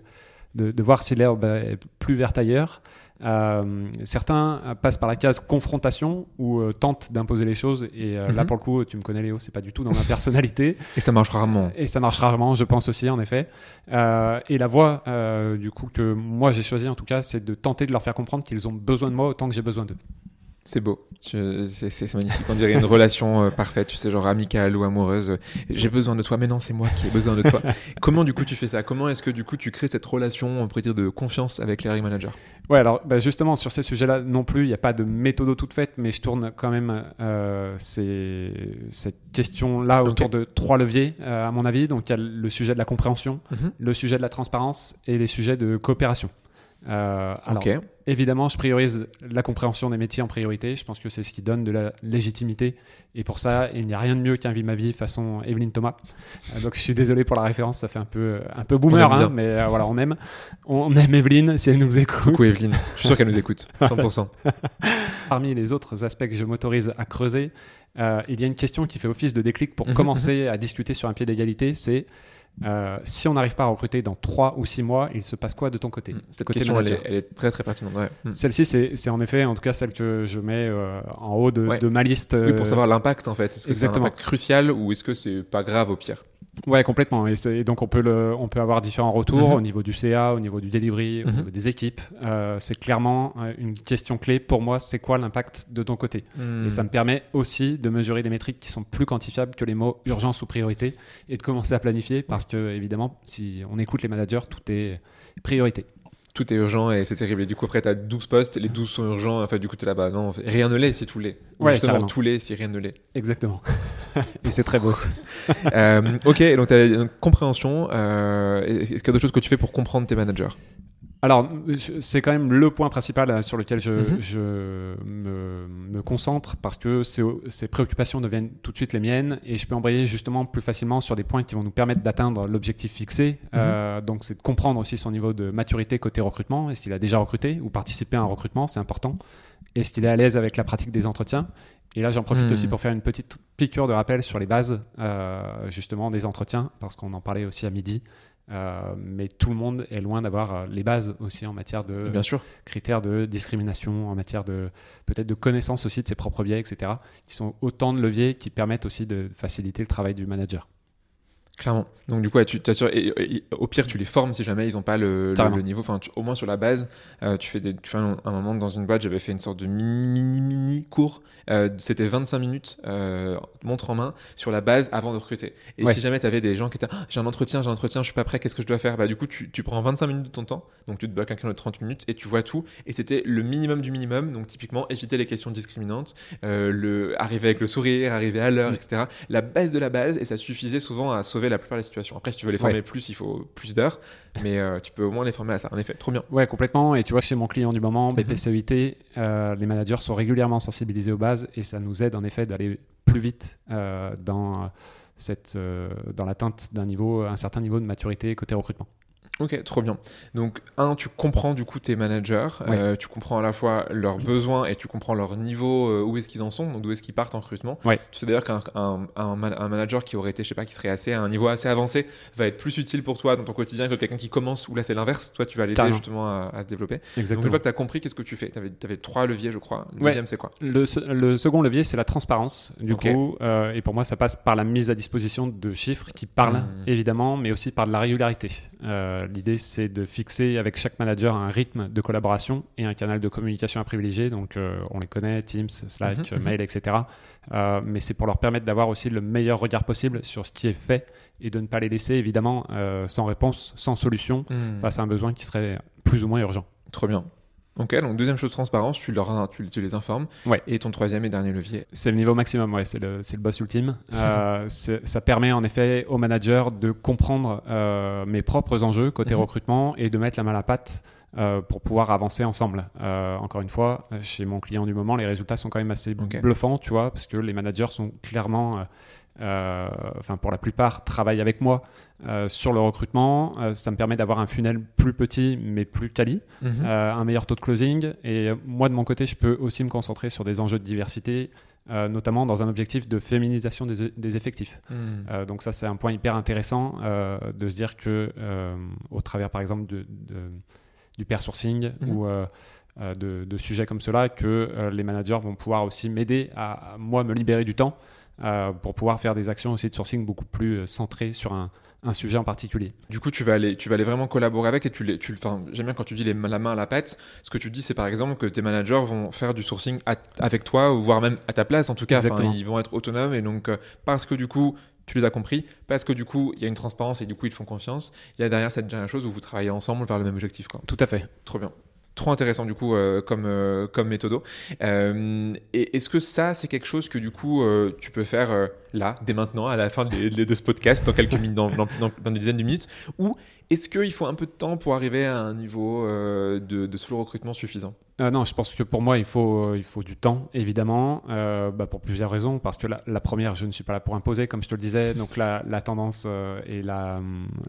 de, de voir si l'herbe est plus verte ailleurs. Euh, certains passent par la case confrontation ou euh, tentent d'imposer les choses. Et euh, là,
Mhm.
pour le coup, tu me connais, Léo, c'est pas du tout dans ma personnalité. *laughs*
Et ça marche rarement.
Et ça marche rarement, je pense aussi, en effet. Et la voie, du coup, que moi j'ai choisi en tout cas, c'est de tenter de leur faire comprendre qu'ils ont besoin de moi autant que j'ai besoin d'eux.
C'est beau, c'est magnifique. On dirait une *laughs* relation euh, parfaite, tu sais, genre amicale ou amoureuse. J'ai besoin de toi, mais non, c'est moi qui ai besoin de toi. *laughs* Comment du coup tu fais ça? Comment est-ce que du coup tu crées cette relation, on pourrait dire, de confiance avec les managers?
Ouais, alors bah, justement, sur ces sujets-là non plus, il n'y a pas de méthode toute faite, mais je tourne quand même euh, ces- cette question-là autour de trois leviers, euh, à mon avis. Donc, il y a le sujet de la compréhension, le sujet de la transparence et les sujets de coopération. Euh, alors, évidemment, je priorise la compréhension des métiers en priorité. Je pense que c'est ce qui donne de la légitimité. Et pour ça, il n'y a rien de mieux qu'un Vie ma vie façon Evelyne Thomas. Euh, donc, je suis désolé pour la référence, ça fait un peu, un peu boomer, hein, mais euh, voilà, on aime. On aime Evelyne si elle nous écoute.
Coucou Evelyne, je suis sûr qu'elle nous écoute, *laughs* 100%.
Parmi les autres aspects que je m'autorise à creuser, il y a une question qui fait office de déclic pour
Mhm,
commencer à discuter sur un pied d'égalité. C'est euh, si on n'arrive pas à recruter dans 3 ou 6 mois, il se passe quoi de ton côté
Cette
Côté
question, elle est, elle est très très pertinente. ouais. Mm.
Celle-ci, c'est en effet, en tout cas, celle que je mets euh, en haut de,
Ouais.
de ma liste.
Oui,
euh,
pour savoir l'impact en fait. Est-ce que c'est un
exactement.
impact crucial ou est-ce que c'est pas grave au pire?
Ouais, complètement. Et, donc, on peut, le, on peut avoir différents retours
Mhm.
au niveau du CA, au niveau du delivery, au
Mhm.
niveau des équipes. C'est clairement une question clé pour moi. C'est quoi l'impact de ton côté?
Mm.
Et ça me permet aussi de mesurer des métriques qui sont plus quantifiables que les mots urgence ou priorité et de commencer à planifier parce que, évidemment, si on écoute les managers, tout est priorité.
Tout est urgent et c'est terrible. Et du coup, après, t'as 12 postes, les 12 sont urgents. Enfin, du coup, t'es là-bas. Non, rien ne l'est si tout l'est. Ou
Ouais,
justement,
carrément.
tout l'est si rien ne l'est.
Exactement. *laughs* et c'est très beau aussi. *laughs*
Euh, ok, donc tu as une compréhension. Euh, Est-ce qu'il y a d'autres choses que tu fais pour comprendre tes managers?
Alors, c'est quand même le point principal euh, sur lequel je,
Mhm.
je me, me concentre parce que ces, ces préoccupations deviennent tout de suite les miennes et je peux embrayer justement plus facilement sur des points qui vont nous permettre d'atteindre l'objectif fixé. Euh, donc, c'est de comprendre aussi son niveau de maturité côté recrutement. Est-ce qu'il a déjà recruté ou participé à un recrutement? C'est important. Est-ce qu'il est à l'aise avec la pratique des entretiens? Et là, j'en profite
Mhm.
aussi pour faire une petite piqûre de rappel sur les bases euh, justement des entretiens parce qu'on en parlait aussi à midi. Euh, mais tout le monde est loin d'avoir euh, les bases aussi en matière de
Bien sûr.
critères de discrimination, en matière de peut-être de connaissance aussi de ses propres biais, etc. Qui sont autant de leviers qui permettent aussi de faciliter le travail du manager.
Clairement. Donc du coup, ouais, tu t'assures. Et, et- au pire, tu les formes si jamais ils n'ont pas le, le-
Carrément.
le niveau. Enfin, tu- au moins sur la base, euh, tu fais des. Tu fais un, un moment dans une boîte, j'avais fait une sorte de mini mini mini cours. Euh, C'était 25 minutes, euh, montre en main, sur la base avant de recruter. Et
Ouais.
si jamais tu avais des gens qui étaient, Ah, j'ai un entretien, j'ai un entretien, je suis pas prêt, qu'est-ce que je dois faire? Bah du coup, tu, tu prends 25 minutes de ton temps, donc tu te bloques un créneau de 30 minutes et tu vois tout. Et c'était le minimum du minimum. Donc typiquement, éviter les questions discriminantes, le arriver avec le sourire, arriver à l'heure, etc. La base de la base, et ça suffisait souvent à sauver la plupart des situations. Après, si tu veux les former plus, il faut plus d'heures, mais tu peux au moins les former à ça. En effet, trop bien.
Ouais, complètement. Et tu vois, chez mon client du moment, BPCEIT, les managers sont régulièrement sensibilisés aux bases et ça nous aide en effet d'aller plus vite dans cette, dans l'atteinte d'un niveau, un certain niveau de maturité côté recrutement.
Ok, trop bien. Donc, un, tu comprends du coup tes managers, euh, tu comprends à la fois leurs besoins et tu comprends leur niveau, euh, où est-ce qu'ils en sont, donc d'où est-ce qu'ils partent en recrutement. Tu sais d'ailleurs qu'un un, un, manager qui aurait été, je sais pas, qui serait assez à un niveau assez avancé, va être plus utile pour toi dans ton quotidien que quelqu'un qui commence, ou là c'est l'inverse, toi tu vas l'aider justement à, se développer.
Exactement.
Donc, une fois que tu as compris, qu'est-ce que tu fais? Tu avais, avais, trois leviers, je crois. Le deuxième, c'est quoi?
Le, le, second levier, c'est la transparence, du coup, euh, et pour moi, ça passe par la mise à disposition de chiffres qui parlent, mmh. évidemment, mais aussi par de la régularité. L'idée, c'est de fixer avec chaque manager un rythme de collaboration et un canal de communication à privilégier. Donc, euh, on les connaît, Teams, Slack, mhm, mhm. mail, etc. Euh, mais c'est pour leur permettre d'avoir aussi le meilleur regard possible sur ce qui est fait et de ne pas les laisser, évidemment, euh, sans réponse, sans solution, mhm. face à un besoin qui serait plus ou moins urgent.
Trop bien. Ok, donc deuxième chose, transparence, tu, leur, tu, tu les informes.
Ouais.
Et ton troisième et dernier levier
C'est le niveau maximum, ouais, c'est le, le, boss ultime. Euh, *laughs* ça permet en effet au manager de comprendre euh, mes propres enjeux côté mhm. recrutement et de mettre la main à la pâte euh, pour pouvoir avancer ensemble. Euh, encore une fois, chez mon client du moment, les résultats sont quand même assez bluffants, tu vois, parce que les managers sont clairement enfin pour la plupart, travaillent avec moi euh, sur le recrutement. Euh, ça me permet d'avoir un funnel plus petit mais plus quali, mhm. un meilleur taux de closing. Et moi, de mon côté, je peux aussi me concentrer sur des enjeux de diversité, notamment dans un objectif de féminisation des, effectifs. Mhm. donc ça, c'est un point hyper intéressant de se dire que au travers, par exemple, de, du pair sourcing mhm. ou de, sujets comme cela, que les managers vont pouvoir aussi m'aider à, à, moi me libérer du temps euh, pour pouvoir faire des actions aussi de sourcing beaucoup plus euh, centrées sur un, un sujet en particulier.
Du coup, tu vas aller, tu vas aller vraiment collaborer avec et tu les, tu, enfin, j'aime bien quand tu dis les, la main à la pâte. Ce que tu dis, c'est par exemple que tes managers vont faire du sourcing avec toi, voire même à ta place. En tout cas, ils vont être autonomes et donc euh, parce que du coup, tu les as compris, parce que du coup, il y a une transparence et du coup, ils te font confiance. Il y a derrière cette dernière chose où vous travaillez ensemble vers le même objectif. Quoi.
Tout à fait.
Trop bien trop intéressant du coup euh, comme euh, comme méthodo. Euh, est-ce que ça c'est quelque chose que du coup tu peux faire là dès maintenant à la fin de, ce podcast dans quelques minutes dans, des dizaines de minutes? Ou est-ce qu'il faut un peu de temps pour arriver à un niveau de, de sous recrutement suffisant?
Euh, non, je pense que pour moi, il faut, euh, il faut du temps, évidemment, euh, bah, pour plusieurs raisons. Parce que la, première, je ne suis pas là pour imposer, comme je te le disais. *laughs* Donc la, la tendance et la,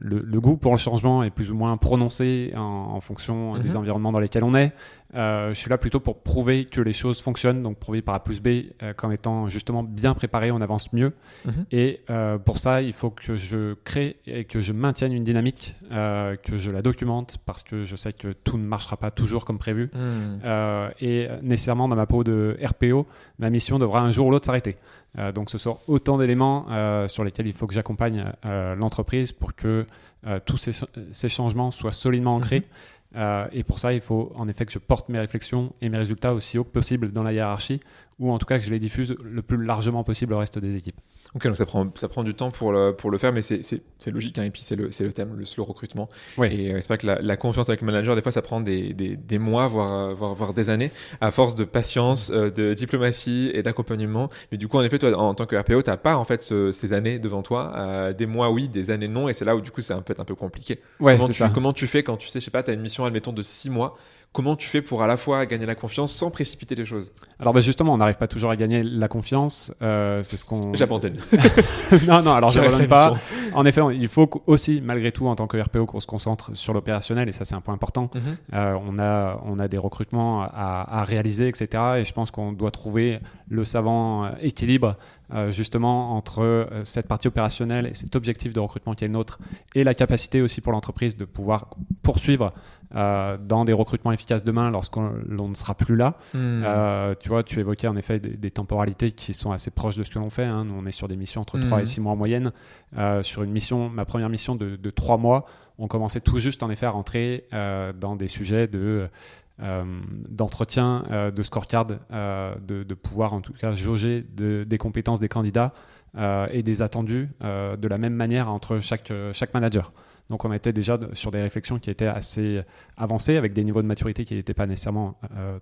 le, goût pour le changement est plus ou moins prononcé en, fonction des mhm. environnements dans lesquels on est. je suis là plutôt pour prouver que les choses fonctionnent, donc prouver par A plus B qu'en étant justement bien préparé, on avance mieux. Mhm. Et pour ça, il faut que je crée et que je maintienne une dynamique, que je la documente, parce que je sais que tout ne marchera pas toujours comme prévu. Mhm. Euh, et nécessairement dans ma peau de RPO, ma mission devra un jour ou l'autre s'arrêter. Euh, donc ce sont autant d'éléments euh, sur lesquels il faut que j'accompagne l'entreprise pour que tous ces, changements soient solidement ancrés. Mhm. et pour ça, il faut en effet que je porte mes réflexions et mes résultats aussi haut que possible dans la hiérarchie, ou en tout cas que je les diffuse le plus largement possible au reste des équipes.
Ok, donc ça prend, ça prend du temps pour le, pour le faire, mais c'est logique, hein, et puis c'est le, le thème, le slow recrutement. Et euh, c'est pas que la, confiance avec le manager, des fois, ça prend des, des, des mois, voire, euh, voire, voire, des années, à force de patience, euh, de diplomatie et d'accompagnement. Mais du coup, en effet, toi, en, tant que RPO, t'as pas en fait ces années devant toi, des mois oui, des années non, et c'est là où du coup, c'est peut-être un peu compliqué.
Ouais,
comment, tu,
ça.
comment tu fais quand tu sais, je sais pas, t'as une mission, admettons, de six mois Comment tu fais pour à la fois gagner la confiance sans précipiter les choses
Alors bah, justement, on n'arrive pas toujours à gagner la confiance. Euh, c'est ce qu'on.
J'abandonne. *laughs*
non, non. Alors j'abandonne pas. En effet, il faut aussi, malgré tout, en tant que RPO, qu'on se concentre sur l'opérationnel et ça c'est un point important. Mhm. euh, on a on a des recrutements à, à réaliser, etc. Et je pense qu'on doit trouver le savant équilibre euh, justement entre euh, cette partie opérationnelle et cet objectif de recrutement qui est le nôtre et la capacité aussi pour l'entreprise de pouvoir poursuivre euh, dans des recrutements efficaces demain lorsqu'on ne sera plus là. Hmm. Tu vois, tu évoquais en effet des, temporalités qui sont assez proches de ce que l'on fait. Hein. Nous, on est sur des missions entre 3 et 6 hmm. mois en moyenne. Sur une mission, ma première mission de, de 3 mois, on commençait tout juste en effet à rentrer dans des sujets de d'entretien, de scorecard, de, de, pouvoir en tout cas jauger des compétences des candidats et des attendus de la même manière entre chaque, chaque manager. Donc on était déjà sur des réflexions qui étaient assez avancées, avec des niveaux de maturité qui n'étaient pas nécessairement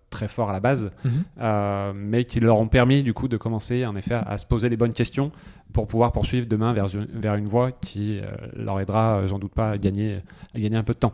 très forts à la base, mhm. mais qui leur ont permis du coup de commencer en effet à se poser les bonnes questions pour pouvoir poursuivre demain vers, vers une voie qui leur aidera, j'en doute pas, à gagner, à gagner un peu de temps.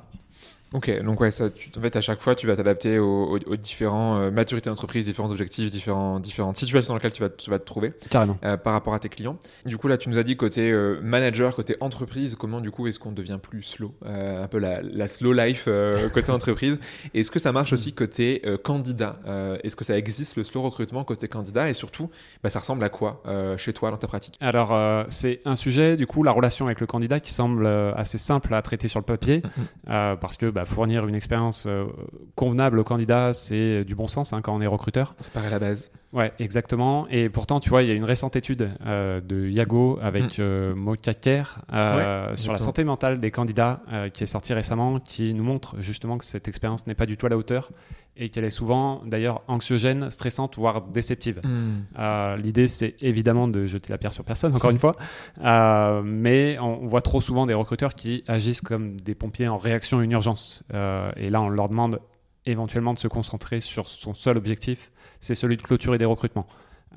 Ok, donc ouais, ça, tu, en fait, à chaque fois, tu vas t'adapter aux, aux, différents euh, maturités d'entreprise, différents objectifs, différents, différentes situations dans lesquelles tu vas, tu vas te trouver.
Carrément.
Euh, par rapport à tes clients. Du coup, là, tu nous as dit côté euh, manager, côté entreprise, comment du coup est-ce qu'on devient plus slow euh, Un peu la, la slow life *laughs* côté entreprise? Est-ce que ça marche aussi côté candidat Est-ce que ça existe le slow recrutement côté candidat? Et surtout, bah, ça ressemble à quoi chez toi dans ta pratique?
Alors, c'est un sujet, du coup, la relation avec le candidat qui semble assez simple à traiter sur le papier, parce que bah, fournir une expérience euh, convenable au candidat, c'est du bon sens hein, quand on est recruteur.
Ça paraît la base.
Ouais, exactement. Et pourtant, tu vois, il y a une récente étude euh, de Yago avec mm. euh, Mokaker sur la santé mentale des candidats qui est sortie récemment, qui nous montre justement que cette expérience n'est pas du tout à la hauteur et qu'elle est souvent d'ailleurs anxiogène, stressante, voire déceptive. Mm. L'idée, c'est évidemment de jeter la pierre sur personne, encore une fois, *laughs* mais on voit trop souvent des recruteurs qui agissent comme des pompiers en réaction à une urgence. Euh, et là, on leur demande éventuellement de se concentrer sur son seul objectif, c'est celui de clôturer des recrutements.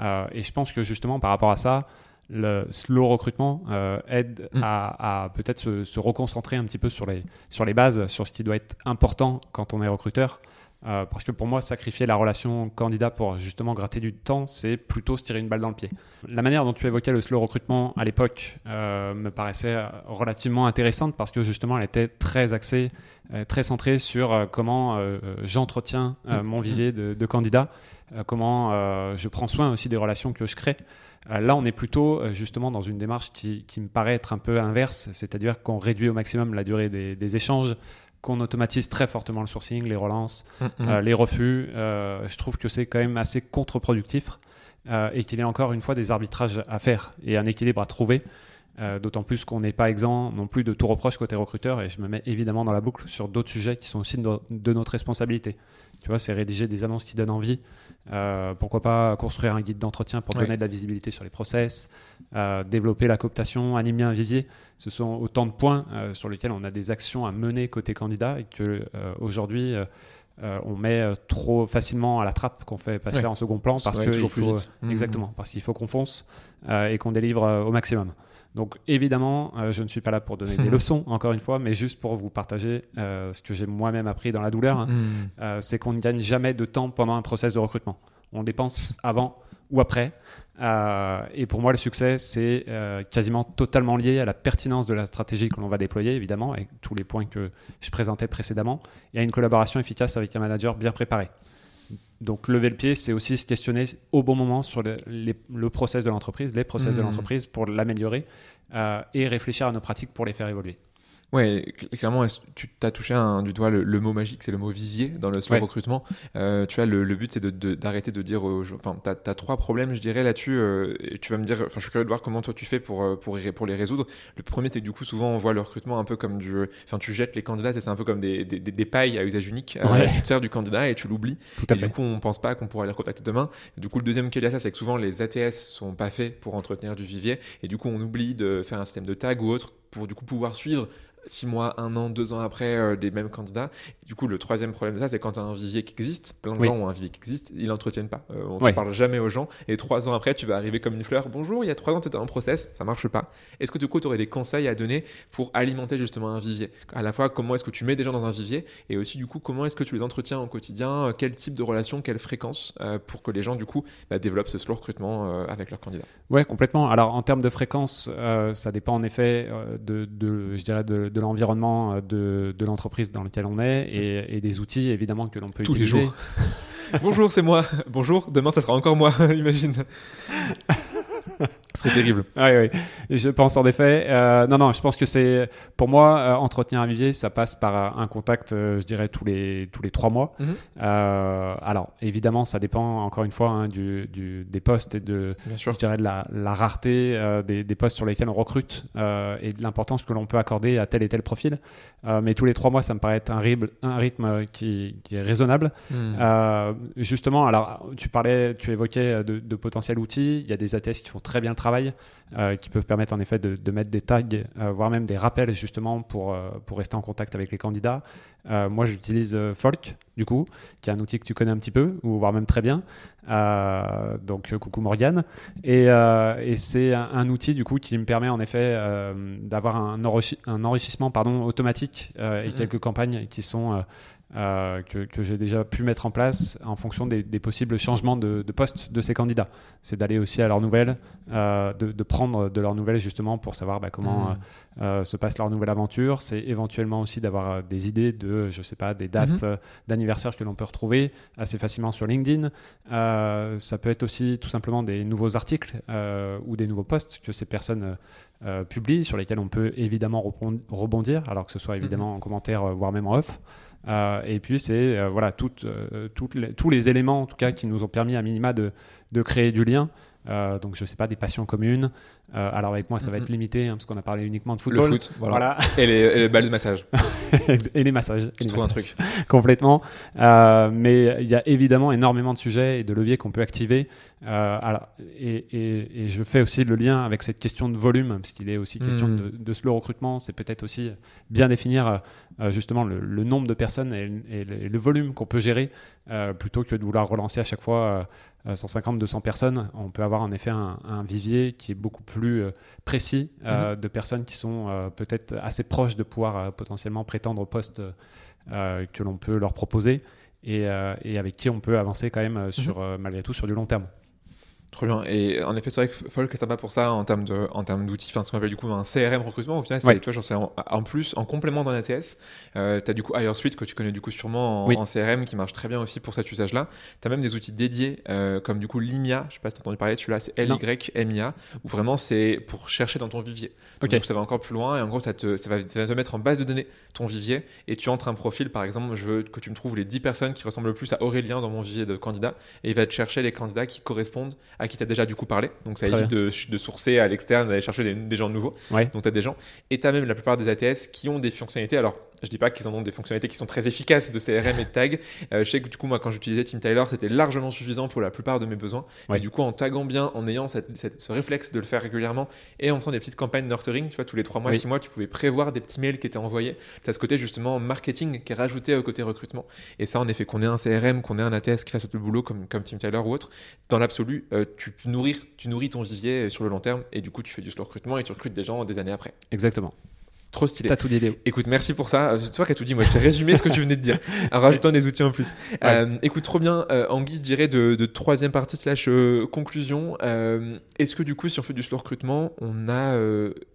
Euh, et je pense que justement, par rapport à ça, le slow recrutement euh, aide mm. à, peut-être se, se, reconcentrer un petit peu sur les, sur les bases, sur ce qui doit être important quand on est recruteur. Euh, parce que pour moi, sacrifier la relation candidat pour justement gratter du temps, c'est plutôt se tirer une balle dans le pied. La manière dont tu évoquais le slow recrutement à l'époque euh, me paraissait relativement intéressante parce que justement, elle était très axée, euh, très centrée sur comment j'entretiens mm. mon vivier de, de candidats, comment je prends soin aussi des relations que je crée. Là, on est plutôt justement dans une démarche qui, qui me paraît être un peu inverse, c'est-à-dire qu'on réduit au maximum la durée des, des échanges, qu'on automatise très fortement le sourcing, les relances, mm, mm. Euh, les refus. Euh, je trouve que c'est quand même assez contre-productif euh, et qu'il y a encore une fois des arbitrages à faire et un équilibre à trouver. D'autant plus qu'on n'est pas exempt non plus de tout reproche côté recruteur et je me mets évidemment dans la boucle sur d'autres sujets qui sont aussi de notre responsabilité. Tu vois, c'est rédiger des annonces qui donnent envie. Euh, pourquoi pas construire un guide d'entretien pour donner de la visibilité sur les process, euh, développer la cooptation, animer un vivier. Ce sont autant de points euh, sur lesquels on a des actions à mener côté candidat et que aujourd'hui on met trop facilement à la trappe qu'on fait passer en second plan parce
faut, plus
mmh. exactement parce qu'il faut qu'on fonce et qu'on délivre au maximum. Donc évidemment, euh, je ne suis pas là pour donner *laughs* des leçons, encore une fois, mais juste pour vous partager euh, ce que j'ai moi-même appris dans la douleur, hein. hmm. euh, c'est qu'on ne gagne jamais de temps pendant un process de recrutement. On dépense avant ou après. et pour moi, le succès, c'est quasiment totalement lié à la pertinence de la stratégie que l'on va déployer, évidemment, avec tous les points que je présentais précédemment, et à une collaboration efficace avec un manager bien préparé. Donc lever le pied, c'est aussi se questionner au bon moment sur le, le process de l'entreprise, les process de mmh. l'entreprise pour l'améliorer euh, et réfléchir à nos pratiques pour les faire évoluer.
Ouais, clairement, tu t'as touché un, du doigt le, mot magique, c'est le mot visier dans le slow recrutement. Euh, tu vois, le, but, c'est d'arrêter de, de, dire aux Enfin, tu as, trois problèmes, je dirais, là-dessus. Euh, et tu vas me dire. Enfin, je suis curieux de voir comment toi tu fais pour, euh, pour, pour les résoudre. Le premier, c'est que du coup, souvent, on voit le recrutement un peu comme du. Enfin, tu jettes les candidats, c'est un peu comme des, des, des, pailles à usage unique. tu te sers du candidat et tu l'oublies. Et du coup, on pense pas qu'on pourra les recontacter demain. du coup, le deuxième qui est ça, c'est que souvent, les ATS sont pas faits pour entretenir du vivier. Et du coup, on oublie de faire un système de tag ou autre pour du coup pouvoir suivre six mois, un an, deux ans après euh, des mêmes candidats. Du coup, le troisième problème de ça, c'est quand tu as un vivier qui existe, plein de gens ont un vivier qui existe, ils l'entretiennent pas. Euh, on ne parle jamais aux gens. Et trois ans après, tu vas arriver comme une fleur. Bonjour, il y a trois ans, tu étais en process, ça marche pas. Est-ce que du coup, tu aurais des conseils à donner pour alimenter justement un vivier? À la fois, comment est-ce que tu mets des gens dans un vivier? Et aussi, du coup, comment est-ce que tu les entretiens au quotidien? Euh, Quel type de relation, quelle fréquence pour que les gens, du coup, bah, développent ce slow recrutement avec leurs candidats?
Ouais, complètement. Alors, en termes de fréquence, ça dépend en effet de, de je dirais, de, de l'environnement de, l'entreprise dans laquelle on est et, des outils évidemment que l'on peut
Tous
utiliser.
les jours. *laughs* Bonjour, c'est moi. Bonjour, demain ça sera encore moi, *laughs* imagine. C'est terrible. *laughs*
Oui, oui. Je pense en effet. Euh, non, non, je pense que c'est. Pour moi, euh, entretenir un vivier, ça passe par euh, un contact, je dirais, tous les, tous les trois mois. Mhm. alors, évidemment, ça dépend, encore une fois, hein, du, du, des postes et de, je dirais, de la, la rareté des, des, postes sur lesquels on recrute et de l'importance que l'on peut accorder à tel et tel profil. mais tous les trois mois, ça me paraît être un rythme, un rythme qui, qui est raisonnable. Mhm. justement, alors, tu parlais, tu évoquais de, de potentiels outils. Il y a des ATS qui font très bien le travail travail qui peuvent permettre en effet de, de mettre des tags, voire même des rappels justement pour, pour rester en contact avec les candidats. moi, j'utilise Folk, du coup, qui est un outil que tu connais un petit peu, ou voire même très bien. donc, coucou Morgane. Et, et c'est un, outil, du coup, qui me permet en effet d'avoir un, un, enrichissement pardon, automatique et mmh. quelques campagnes qui sont euh, que, que j'ai déjà pu mettre en place en fonction des, des possibles changements de, de, poste de ces candidats. C'est d'aller aussi à leurs nouvelles, euh, de, de, prendre de leurs nouvelles justement pour savoir bah, comment mmh. euh, se passe leur nouvelle aventure. C'est éventuellement aussi d'avoir des idées de, je sais pas, des dates mmh. d'anniversaire que l'on peut retrouver assez facilement sur LinkedIn. ça peut être aussi tout simplement des nouveaux articles ou des nouveaux posts que ces personnes publient sur lesquels on peut évidemment rebondir, alors que ce soit évidemment mmh. en commentaire, voire même en off. Euh, et puis c'est euh, voilà euh, tous les éléments en tout cas qui nous ont permis à minima de créer du lien. Donc je sais pas des passions communes, euh, alors avec moi, ça va être limité hein, parce qu'on a parlé uniquement de football.
Le foot, voilà. Et, les, balles de massage. *laughs*
et les massages.
Tu trouves un truc. *laughs*
Complètement. Euh, mais il y a évidemment énormément de sujets et de leviers qu'on peut activer. Euh, alors, et, et, et, je fais aussi le lien avec cette question de volume, parce qu'il est aussi question hmm. de, de, slow recrutement. C'est peut-être aussi bien définir justement le, le, nombre de personnes et, le, volume qu'on peut gérer plutôt que de vouloir relancer à chaque fois 150-200 personnes. On peut avoir en effet un, un vivier qui est beaucoup plus euh, précis euh, mhm. de personnes qui sont euh, peut-être assez proches de pouvoir potentiellement prétendre au poste que l'on peut leur proposer et, avec qui on peut avancer quand même mhm. sur, malgré tout sur du long terme.
Trop bien. Et en effet, c'est vrai que Folk est sympa pour ça en termes de, en termes d'outils. Enfin, ce qu'on appelle du coup un CRM recrutement. Au final, c'est, tu vois, en, en, plus, en complément d'un ATS, euh, tu as du coup HireSuite que tu connais du coup sûrement en, CRM qui marche très bien aussi pour cet usage-là. Tu as même des outils dédiés euh, comme du coup Limia. Je sais pas si tu as entendu parler de celui-là, c'est L-Y-M-I-A, où vraiment c'est pour chercher dans ton vivier. Donc ça va encore plus loin et en gros, ça, te, ça, va, te mettre en base de données ton vivier et tu entres un profil. Par exemple, je veux que tu me trouves les 10 personnes qui ressemblent le plus à Aurélien dans mon vivier de candidats et il va te chercher les candidats qui correspondent à qui tu as déjà du coup parlé donc ça évite de, de, sourcer à l'externe, d'aller chercher des, gens nouveaux. Donc tu as des gens. Et tu as même la plupart des ATS qui ont des fonctionnalités. Alors je dis pas qu'ils en ont des fonctionnalités qui sont très efficaces de CRM et de tag. Euh, je sais que du coup, moi, quand j'utilisais Team Tyler, c'était largement suffisant pour la plupart de mes besoins. Et du coup, en taguant bien, en ayant cette, ce réflexe de le faire régulièrement et en faisant des petites campagnes nurturing, tu vois, tous les 3 mois, 6 mois, tu pouvais prévoir des petits mails qui étaient envoyés. Tu as ce côté justement marketing qui est rajouté au côté recrutement. Et ça, en effet, qu'on ait un CRM, qu'on ait un ATS qui fasse tout le boulot comme, comme Team Tyler ou autre, dans l'absolu, euh, tu, nourrir, tu nourris ton vivier sur le long terme et du coup, tu fais du slow recrutement et tu recrutes des gens des années après.
Exactement.
Trop stylé.
T'as tout dit,
Écoute, merci pour ça. C'est toi qui as tout dit. Moi, je t'ai résumé ce que tu venais de dire *laughs* en rajoutant des outils en plus. Euh, écoute, trop bien. Euh, en guise, je dirais, de, de troisième partie slash euh, conclusion, est-ce que du coup, si on fait du slow recrutement, on a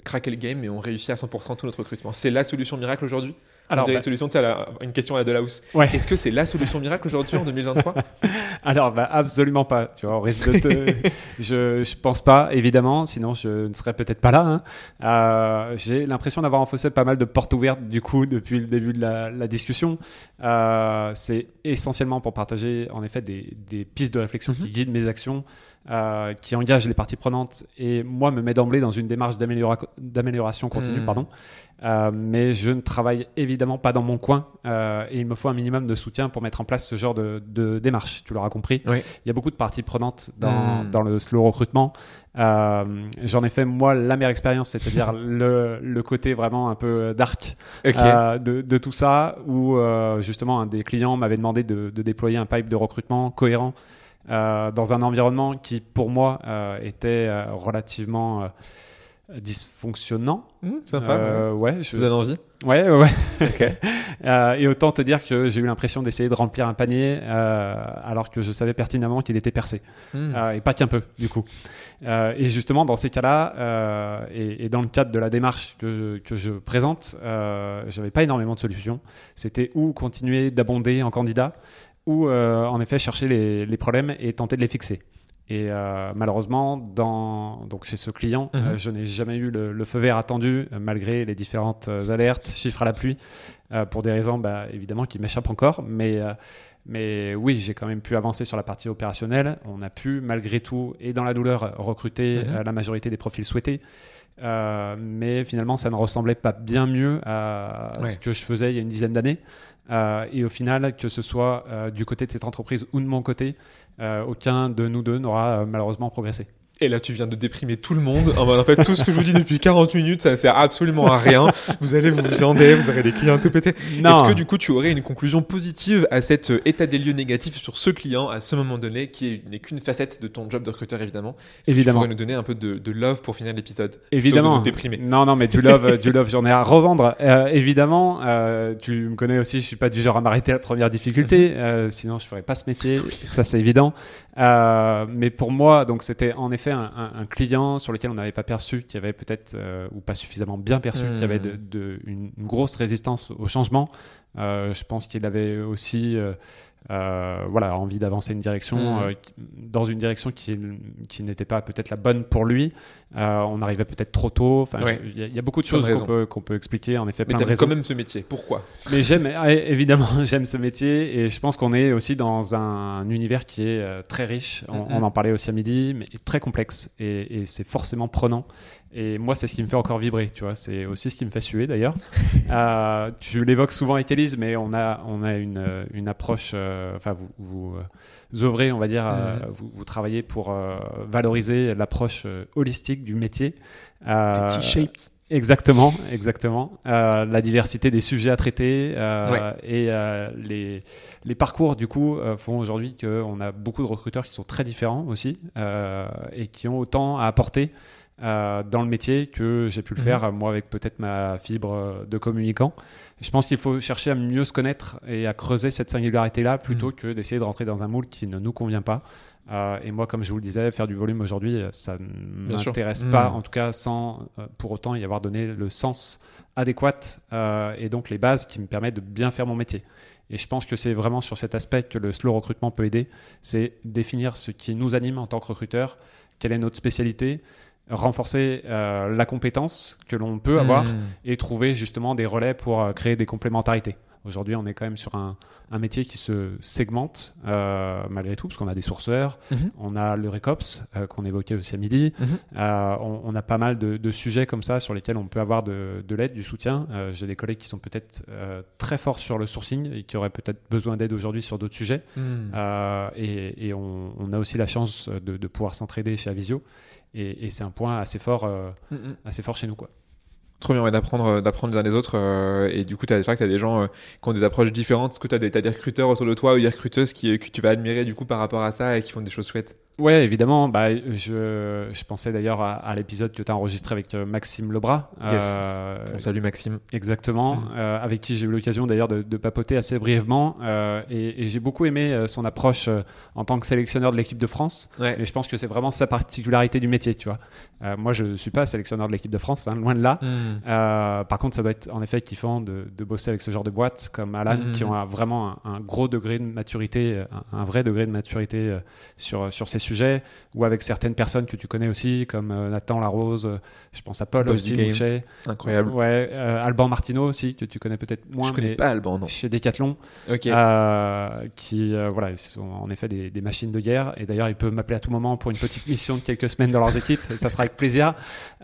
craqué le game et on réussit à 100% tout notre recrutement? C'est la solution miracle aujourd'hui? Alors, bah... une solution, tu une question à la Delahousse. Ouais. Est-ce que c'est la solution miracle aujourd'hui en 2023 *laughs*
Alors, bah, absolument pas. Tu vois, on risque de te... *laughs* je, je pense pas, évidemment, sinon je ne serais peut-être pas là. Hein. Euh, J'ai l'impression d'avoir enfoncé pas mal de portes ouvertes du coup depuis le début de la, la discussion. Euh, c'est essentiellement pour partager en effet des, des pistes de réflexion qui mhm. guident mes actions. Euh, qui engagent les parties prenantes et moi me met d'emblée dans une démarche d'amélioration continue. Mhm. Pardon. Euh, mais je ne travaille évidemment pas dans mon coin euh, et il me faut un minimum de soutien pour mettre en place ce genre de, de démarche. Tu l'auras compris. Il y a beaucoup de parties prenantes dans, dans le slow recrutement. J'en ai fait moi la meilleure expérience, c'est-à-dire *laughs* le, le, côté vraiment un peu dark de, de, tout ça, où justement un des clients m'avait demandé de, de, déployer un pipe de recrutement cohérent dans un environnement qui pour moi était relativement dysfonctionnant.
Mmh, sympa. Euh,
ouais.
je... Ça donne envie
Ouais, ouais. *laughs* euh, et autant te dire que j'ai eu l'impression d'essayer de remplir un panier euh, alors que je savais pertinemment qu'il était percé. Mmh. Euh, et pas qu'un peu, du coup. Euh, et justement, dans ces cas-là, et, et, dans le cadre de la démarche que, que je présente, j'avais pas énormément de solutions. C'était ou continuer d'abonder en candidat, ou en effet chercher les, les problèmes et tenter de les fixer. Et euh, malheureusement, dans, donc chez ce client, mhm. euh, je n'ai jamais eu le, feu vert attendu, euh, malgré les différentes alertes, chiffres à la pluie, pour des raisons bah, évidemment qui m'échappent encore. Mais, mais oui, j'ai quand même pu avancer sur la partie opérationnelle. On a pu, malgré tout, et dans la douleur, recruter mhm. la majorité des profils souhaités. Mais finalement, ça ne ressemblait pas bien mieux à ce que je faisais il y a une dizaine d'années. et au final, que ce soit du côté de cette entreprise ou de mon côté, euh, aucun de nous deux n'aura euh, malheureusement progressé.
Et là, tu viens de déprimer tout le monde. En, fait, tout ce que je vous dis depuis 40 minutes, ça sert absolument à rien. Vous allez vous viander, vous aurez des clients tout pétés. Est-ce que du coup, tu aurais une conclusion positive à cet euh, état des lieux négatif sur ce client à ce moment donné, qui n'est qu'une facette de ton job de recruteur, évidemment?
Évidemment.
Que tu pourrais nous donner un peu de, de love pour finir l'épisode? De
Évidemment.
nous déprimer.
Non, non, mais du love, euh, du love, j'en ai à revendre. Euh, évidemment, euh, tu me connais aussi, je suis pas du genre à m'arrêter à la première difficulté, euh, sinon je ferais pas ce métier. Ça, c'est évident. Euh, mais pour moi, donc c'était en effet un, un- un client sur lequel on n'avait pas perçu qu'il y avait peut-être euh, ou pas suffisamment bien perçu qu'il y avait de, de- une, une grosse résistance au changement. Euh, je pense qu'il avait aussi euh, voilà envie d'avancer une direction
Mm.
euh, dans une direction qui, qui n'était pas peut-être la bonne pour lui. Euh, on arrivait peut-être trop tôt.
Ouais.
il y, a- il y a beaucoup de choses qu'on peut, peut expliquer. En effet,
Mais
plein
quand même ce métier. Pourquoi?
Mais j'aime, ah, *laughs* évidemment, *laughs* j'aime ce métier et je pense qu'on est aussi dans un univers qui est très riche. On,
Mhm.
on en parlait aussi à midi, mais très complexe et, et c'est forcément prenant. Et moi, c'est ce qui me fait encore vibrer, tu vois. C'est aussi ce qui me fait suer d'ailleurs. *laughs* Euh, tu l'évoques souvent avec Elise, mais on a, on a une, euh, une approche. euh, Enfin, vous, vous œuvrez, on va dire, euh, vous, vous travaillez pour valoriser l'approche holistique du métier.
T-shaped.
Exactement, exactement. La diversité des sujets à traiter
Ouais.
et les, les parcours du coup font aujourd'hui qu'on a beaucoup de recruteurs qui sont très différents aussi et qui ont autant à apporter euh, dans le métier que j'ai pu le
Mhm.
faire euh, moi avec peut-être ma fibre euh, de communicant. Je pense qu'il faut chercher à mieux se connaître et à creuser cette singularité-là plutôt que d'essayer de rentrer dans un moule qui ne nous convient pas. Euh, et moi, comme je vous le disais, faire du volume aujourd'hui, ça ne m'intéresse
Mhm.
pas, en tout cas sans euh, pour autant y avoir donné le sens adéquat et donc les bases qui me permettent de bien faire mon métier. Et je pense que c'est vraiment sur cet aspect que le slow recrutement peut aider, c'est définir ce qui nous anime en tant que recruteur, quelle est notre spécialité, renforcer euh, la compétence que l'on peut avoir
Mm.
et trouver justement des relais pour euh, créer des complémentarités. Aujourd'hui, on est quand même sur un, un métier qui se segmente euh, malgré tout, parce qu'on a des sourceurs,
Mhm.
on a le RECOPS qu'on évoquait aussi à midi,
Mhm.
on, on a pas mal de, de sujets comme ça sur lesquels on peut avoir de, de l'aide, du soutien. J'ai des collègues qui sont peut-être très forts sur le sourcing et qui auraient peut-être besoin d'aide aujourd'hui sur d'autres sujets.
Mm.
Euh, et et on, on a aussi la chance de, de pouvoir s'entraider chez Avisio. Et, et c'est un point assez fort, euh,
Mm, mm.
assez fort chez nous. Quoi.
Trop bien ouais, d'apprendre euh, d'apprendre les uns des autres euh, et du coup tu as des gens euh, qui ont des approches différentes est-ce que tu as des, t'as des recruteurs autour de toi ou des recruteuses qui, que tu vas admirer du coup par rapport à ça et qui font des choses chouettes?
Ouais, évidemment. Bah, je, je pensais d'ailleurs à, à l'épisode que tu as enregistré avec euh, Maxime Lebras.
Yes.
Euh,
salut Maxime
Exactement, *laughs* euh, avec qui j'ai eu l'occasion d'ailleurs de, de papoter assez brièvement. euh, et et j'ai beaucoup aimé son approche en tant que sélectionneur de l'équipe de France.
ouais
Et je pense que c'est vraiment sa particularité du métier, tu vois. Moi, je ne suis pas sélectionneur de l'équipe de France, hein, loin de là.
Mm.
Euh, par contre, ça doit être en effet kiffant de, de bosser avec ce genre de boîtes comme Alan, qui ont un- vraiment un, un gros degré de maturité, un, un vrai degré de maturité sur, sur ces sujets, ou avec certaines personnes que tu connais aussi, comme euh, Nathan Larose, euh, je pense à Paul aussi. Mouchet.
incroyable
Ouais, euh, Alban Martino aussi, que tu connais peut-être moins,
je connais
mais
pas Alban non
chez Decathlon,
ok
qui voilà, ils sont en effet des, des machines de guerre. Et d'ailleurs, ils peuvent m'appeler à tout moment pour une petite mission de quelques semaines dans leurs équipes. Ça sera avec plaisir.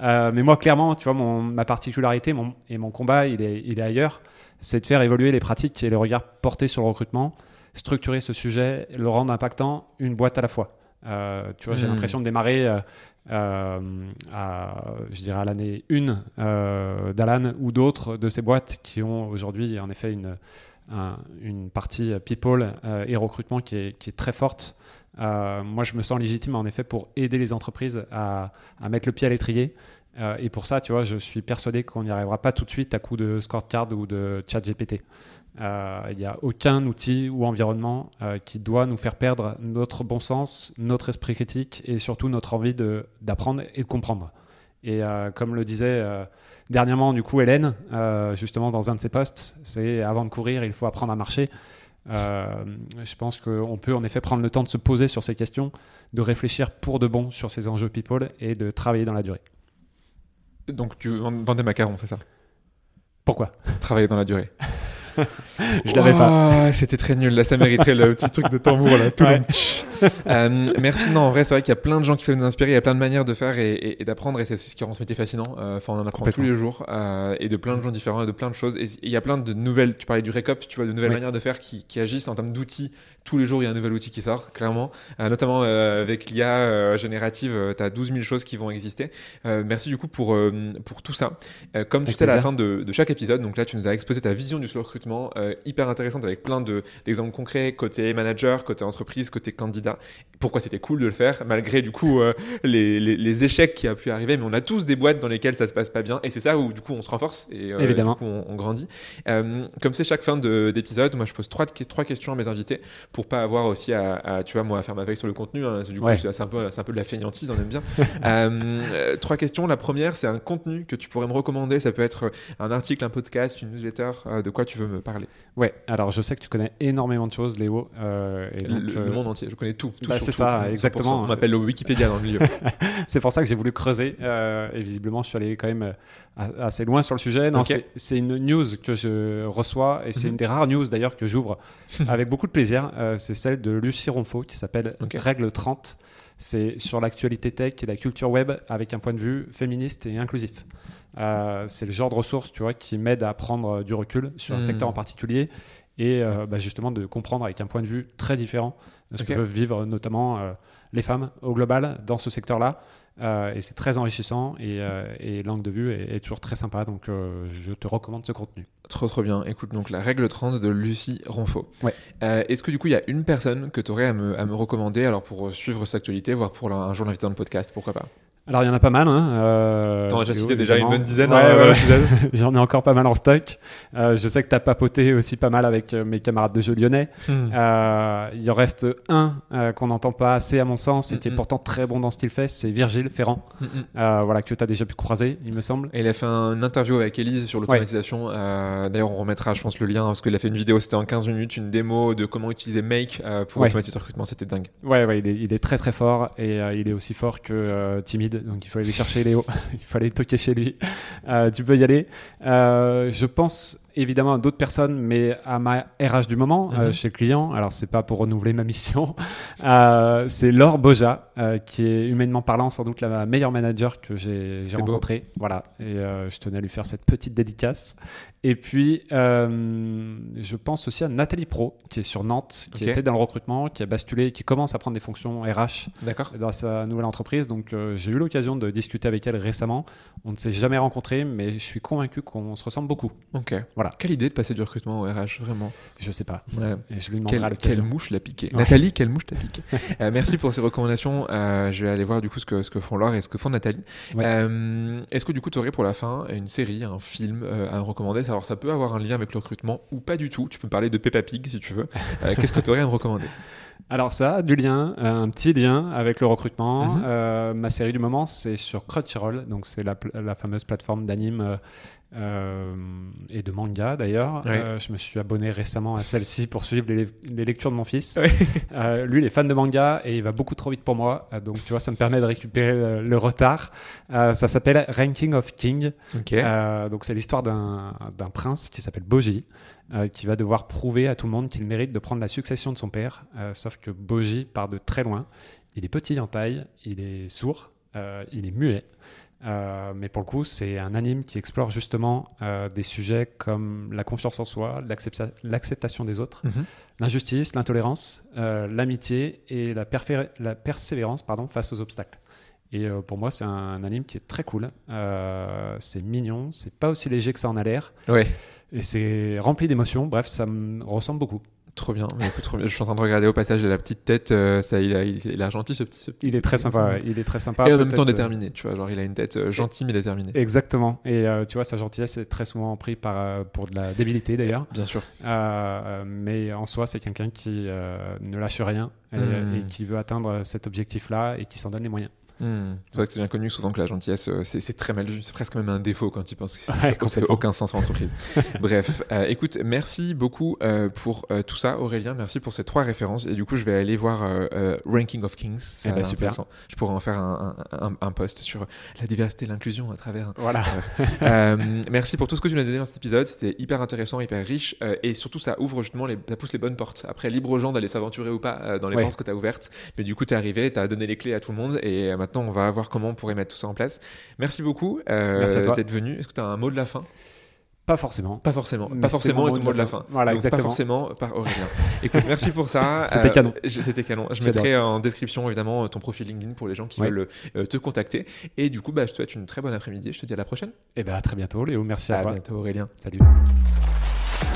Mais moi, clairement, tu vois, mon, ma particularité mon, et mon combat, il est, il est ailleurs. C'est de faire évoluer les pratiques et le regard porté sur le recrutement, structurer ce sujet, le rendre impactant une boîte à la fois. Euh, tu vois, j'ai
Mhm.
l'impression de démarrer. euh, euh, à, je dirais à l'année 1 euh, d'Alan ou d'autres de ces boîtes qui ont aujourd'hui en effet une, un- une partie people et recrutement qui est, qui est très forte. Moi, je me sens légitime en effet pour aider les entreprises à, à mettre le pied à l'étrier. Et pour ça, tu vois, je suis persuadé qu'on n'y arrivera pas tout de suite à coup de scorecard ou de chat GPT. Euh, Il n'y a aucun outil ou environnement euh, qui doit nous faire perdre notre bon sens, notre esprit critique et surtout notre envie d'apprendre et de comprendre. Et euh, comme le disait dernièrement du coup Hélène, justement dans un de ses posts, c'est avant de courir, il faut apprendre à marcher. Euh, je pense qu'on peut en effet prendre le temps de se poser sur ces questions, de réfléchir pour de bon sur ces enjeux people et de travailler dans la durée.
donc tu vends des macarons c'est ça?
Pourquoi?
Travailler dans la durée *laughs* *laughs*
Je l'avais pas.
pas c'était très nul là ça mériterait le petit truc de tambour là tout
Ouais.
Euh, merci. Non, en vrai, c'est vrai qu'il y a plein de gens qui peuvent nous inspirer. Il y a plein de manières de faire et, et, d'apprendre. Et c'est ce qui rend ce métier fascinant. Euh, enfin, on en apprend tous les jours euh, et de plein de gens différents et de plein de choses. Et il y a plein de nouvelles. Tu parlais du récop, tu vois, de nouvelles manières de faire qui, qui, agissent en termes d'outils. Tous les jours, il y a un nouvel outil qui sort, clairement. notamment avec l'IA générative, tu as 12 000 choses qui vont exister. merci du coup pour, pour tout ça. comme tu sais, à la fin de, de, chaque épisode, donc là, tu nous as exposé ta vision du recrutement, hyper intéressante avec plein d'exemples concrets côté manager, côté entreprise, côté candidat. Pourquoi c'était cool de le faire, malgré du coup euh, les, les, échecs qui a pu arriver. Mais on a tous des boîtes dans lesquelles ça se passe pas bien, et c'est ça où du coup on se renforce et euh,
Évidemment.
Du coup, on, grandit. Euh, comme c'est chaque fin d'épisode, moi je pose trois, trois questions à mes invités pour pas avoir aussi à, tu vois moi à faire ma veille sur le contenu. Hein. Du coup c'est un peu c'est un peu de la feignantise, on aime bien. *laughs* trois questions. La première c'est un contenu que tu pourrais me recommander. Ça peut être un article, un podcast, une newsletter. de quoi tu veux me parler?
Ouais. Alors je sais que tu connais énormément de choses, Léo.
et le, monde entier. Je connais tout.
Bah, c'est ça, exactement.
On m'appelle le Wikipédia dans le milieu. *laughs*
c'est pour ça que j'ai voulu creuser. Euh, et visiblement, je suis allé quand même euh, assez loin sur le sujet. Non, c'est une news que je reçois et c'est mhm. une des rares news d'ailleurs que j'ouvre *laughs* avec beaucoup de plaisir. Euh, c'est celle de Lucie Ronfaux qui s'appelle Règle 30. C'est sur l'actualité tech et la culture web avec un point de vue féministe et inclusif. c'est le genre de ressources tu vois, qui m'aide à prendre du recul sur un hmm. secteur en particulier et bah, justement de comprendre avec un point de vue très différent ce que peuvent vivre notamment euh, les femmes au global dans ce secteur-là. Euh, et c'est très enrichissant et, euh, et l'angle de vue est, toujours très sympa. Donc je te recommande ce contenu.
Trop trop bien. Écoute, donc la règle trans de Lucie Ronfaux. Ouais. Est-ce que du coup il y a une personne que tu aurais à me, à me, recommander alors pour suivre cette actualité, voire pour un jour l'inviter dans le podcast, pourquoi pas?
Alors il y en a pas mal. Hein. Euh,
T'en as déjà cité déjà une bonne dizaine. Hein, *laughs*
J'en ai encore pas mal en stock. Euh, je sais que tu as papoté aussi pas mal avec euh, mes camarades de jeu lyonnais. Hmm. Euh, il en reste un euh, qu'on n'entend pas assez à mon sens et qui est hmm, hmm. pourtant très bon dans ce qu'il fait, c'est Virgile Ferrand, voilà, que tu as déjà pu croiser, il me semble.
Et il a fait une interview avec Elise sur l'automatisation. D'ailleurs on remettra je pense le lien parce qu'il a fait une vidéo, c'était en 15 minutes, une démo de comment utiliser Make pour automatiser le recrutement, c'était dingue.
Ouais, ouais il, est, il est très très fort et il est aussi fort que timide donc il faut aller chercher Léo, *laughs* il aller toquer chez lui. Euh, tu peux y aller. Euh, je pense évidemment à d'autres personnes, mais à ma RH du moment, euh, mhm. chez le client. Alors, c'est pas pour renouveler ma mission. *laughs* Euh, c'est Laure Boja, euh, qui est humainement parlant sans doute la meilleure manager que j'ai rencontrée. Voilà. Et je tenais à lui faire cette petite dédicace. Et puis, je pense aussi à Nathalie Pro, qui est sur Nantes, qui était dans le recrutement, qui a basculé, qui commence à prendre des fonctions RH dans sa nouvelle entreprise. Donc, j'ai eu l'occasion de discuter avec elle récemment. On ne s'est jamais rencontrés, mais je suis convaincu qu'on se ressemble beaucoup.
Ok. Quelle idée de passer du recrutement au RH, vraiment.
Je sais pas.
je lui demanderai quelle, quelle mouche l'a piqué. Nathalie, quelle mouche l'a piqué. Euh, merci pour ces recommandations. Euh, je vais aller voir du coup ce que, ce que font Laure et ce que font Nathalie. Euh, est-ce que du coup tu aurais pour la fin une série, un film à me recommander? Alors ça peut avoir un lien avec le recrutement ou pas du tout. Tu peux me parler de Peppa Pig si tu veux. *laughs* Qu'est-ce que tu aurais à me recommander?
Alors ça, du lien, un petit lien avec le recrutement. Mhm. ma série du moment, c'est sur Crunchyroll, donc c'est la, la, fameuse plateforme d'anime euh, et de manga d'ailleurs. Euh, je me suis abonné récemment à celle-ci pour suivre les, lectures de mon fils. *laughs* Euh, lui, il est fan de manga et il va beaucoup trop vite pour moi. donc, tu vois, ça me permet de récupérer le, retard. ça s'appelle Ranking of King. donc, c'est l'histoire d'un prince qui s'appelle Boji. qui va devoir prouver à tout le monde qu'il mérite de prendre la succession de son père. sauf que Boji part de très loin. Il est petit en taille, il est sourd, il est muet. Euh, mais pour le coup, c'est un anime qui explore justement euh, des sujets comme la confiance en soi, l'acceptation des autres, mhm. l'injustice, l'intolérance, euh, l'amitié et la, la persévérance pardon, face aux obstacles. Et pour moi, c'est un, anime qui est très cool. c'est mignon, c'est pas aussi léger que ça en a l'air. Et c'est rempli d'émotions. Bref, ça me ressemble beaucoup.
Trop bien. trop bien. Je suis en train de regarder au passage de la petite tête. Euh, ça, il, a, il, est gentil ce petit, ce
Il est très sympa. Il est très sympa.
Et en même temps euh, déterminé. Tu vois, genre il a une tête euh, gentille mais déterminée.
Exactement. Et tu vois, sa gentillesse est très souvent pris par pour de la débilité d'ailleurs.
Bien sûr.
mais en soi, c'est quelqu'un qui ne lâche rien et, hmm. qui veut atteindre cet objectif-là et qui s'en donne les moyens.
Hmm. C'est vrai que c'est bien connu souvent que la gentillesse, euh, c'est c'est très mal vu. C'est presque même un défaut quand tu penses que c'est-
Ouais, *laughs*
ça fait aucun sens en entreprise. *laughs* Bref, euh, écoute, merci beaucoup euh, pour euh, tout ça, Aurélien. Merci pour ces trois références. Et du coup, je vais aller voir Ranking of Kings. Ça
Eh
a
ben, super.
Je pourrais en faire un, un, un- un post sur la diversité et l'inclusion à travers
Voilà. *laughs*
merci pour tout ce que tu nous as donné dans cet épisode. C'était hyper intéressant, hyper riche. et surtout, ça ouvre justement, les, ça pousse les bonnes portes. Après, libre aux gens d'aller s'aventurer ou pas dans les
Ouais.
portes que tu as ouvertes. Mais du coup, tu es arrivé, tu as donné les clés à tout le monde. Et euh, maintenant, on va voir comment on pourrait mettre tout ça en place. Merci beaucoup euh,
à
d'être venu. Est-ce que tu as un mot de la fin?
Pas forcément.
Pas forcément.
Mais
pas forcément est mot de la fin.
Voilà,
Donc,
exactement.
Pas forcément par Aurélien. Écoute, merci pour ça. *laughs*
C'était canon.
je- C'était canon. Je *laughs* mettrai en description, évidemment, ton profil LinkedIn pour les gens qui
Ouais.
veulent euh, te contacter. Et du coup, bah, je te souhaite une très bonne après-midi. Je te dis à la prochaine.
Et ben à très bientôt, Léo. Merci à,
À
toi.
bientôt, Aurélien.
Salut.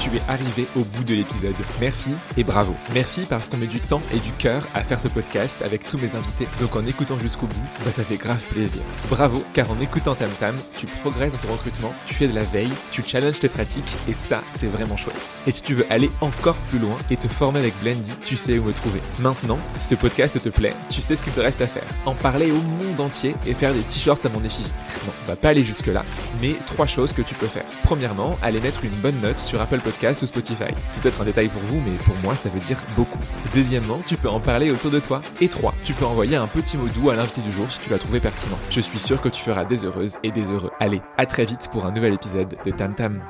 Tu es arrivé au bout de l'épisode. Merci et bravo. Merci parce qu'on met du temps et du cœur à faire ce podcast avec tous mes invités. Donc en écoutant jusqu'au bout, bah, ça fait grave plaisir. Bravo, car en écoutant Tam Tam, tu progresses dans ton recrutement, tu fais de la veille, tu challenges tes pratiques et ça, c'est vraiment chouette. Et si tu veux aller encore plus loin et te former avec Blendy, tu sais où me trouver. Maintenant, si ce podcast te plaît, tu sais ce qu'il te reste à faire. En parler au monde entier et faire des t-shirts à mon effigie. Non, on va pas aller jusque-là, mais trois choses que tu peux faire. Premièrement, aller mettre une bonne note sur Apple Ou Spotify. C'est peut-être un détail pour vous, mais pour moi, ça veut dire beaucoup. Deuxièmement, tu peux en parler autour de toi. Et trois, tu peux envoyer un petit mot doux à l'invité du jour si tu l'as trouvé pertinent. Je suis sûr que tu feras des heureuses et des heureux. Allez, à très vite pour un nouvel épisode de Tam Tam.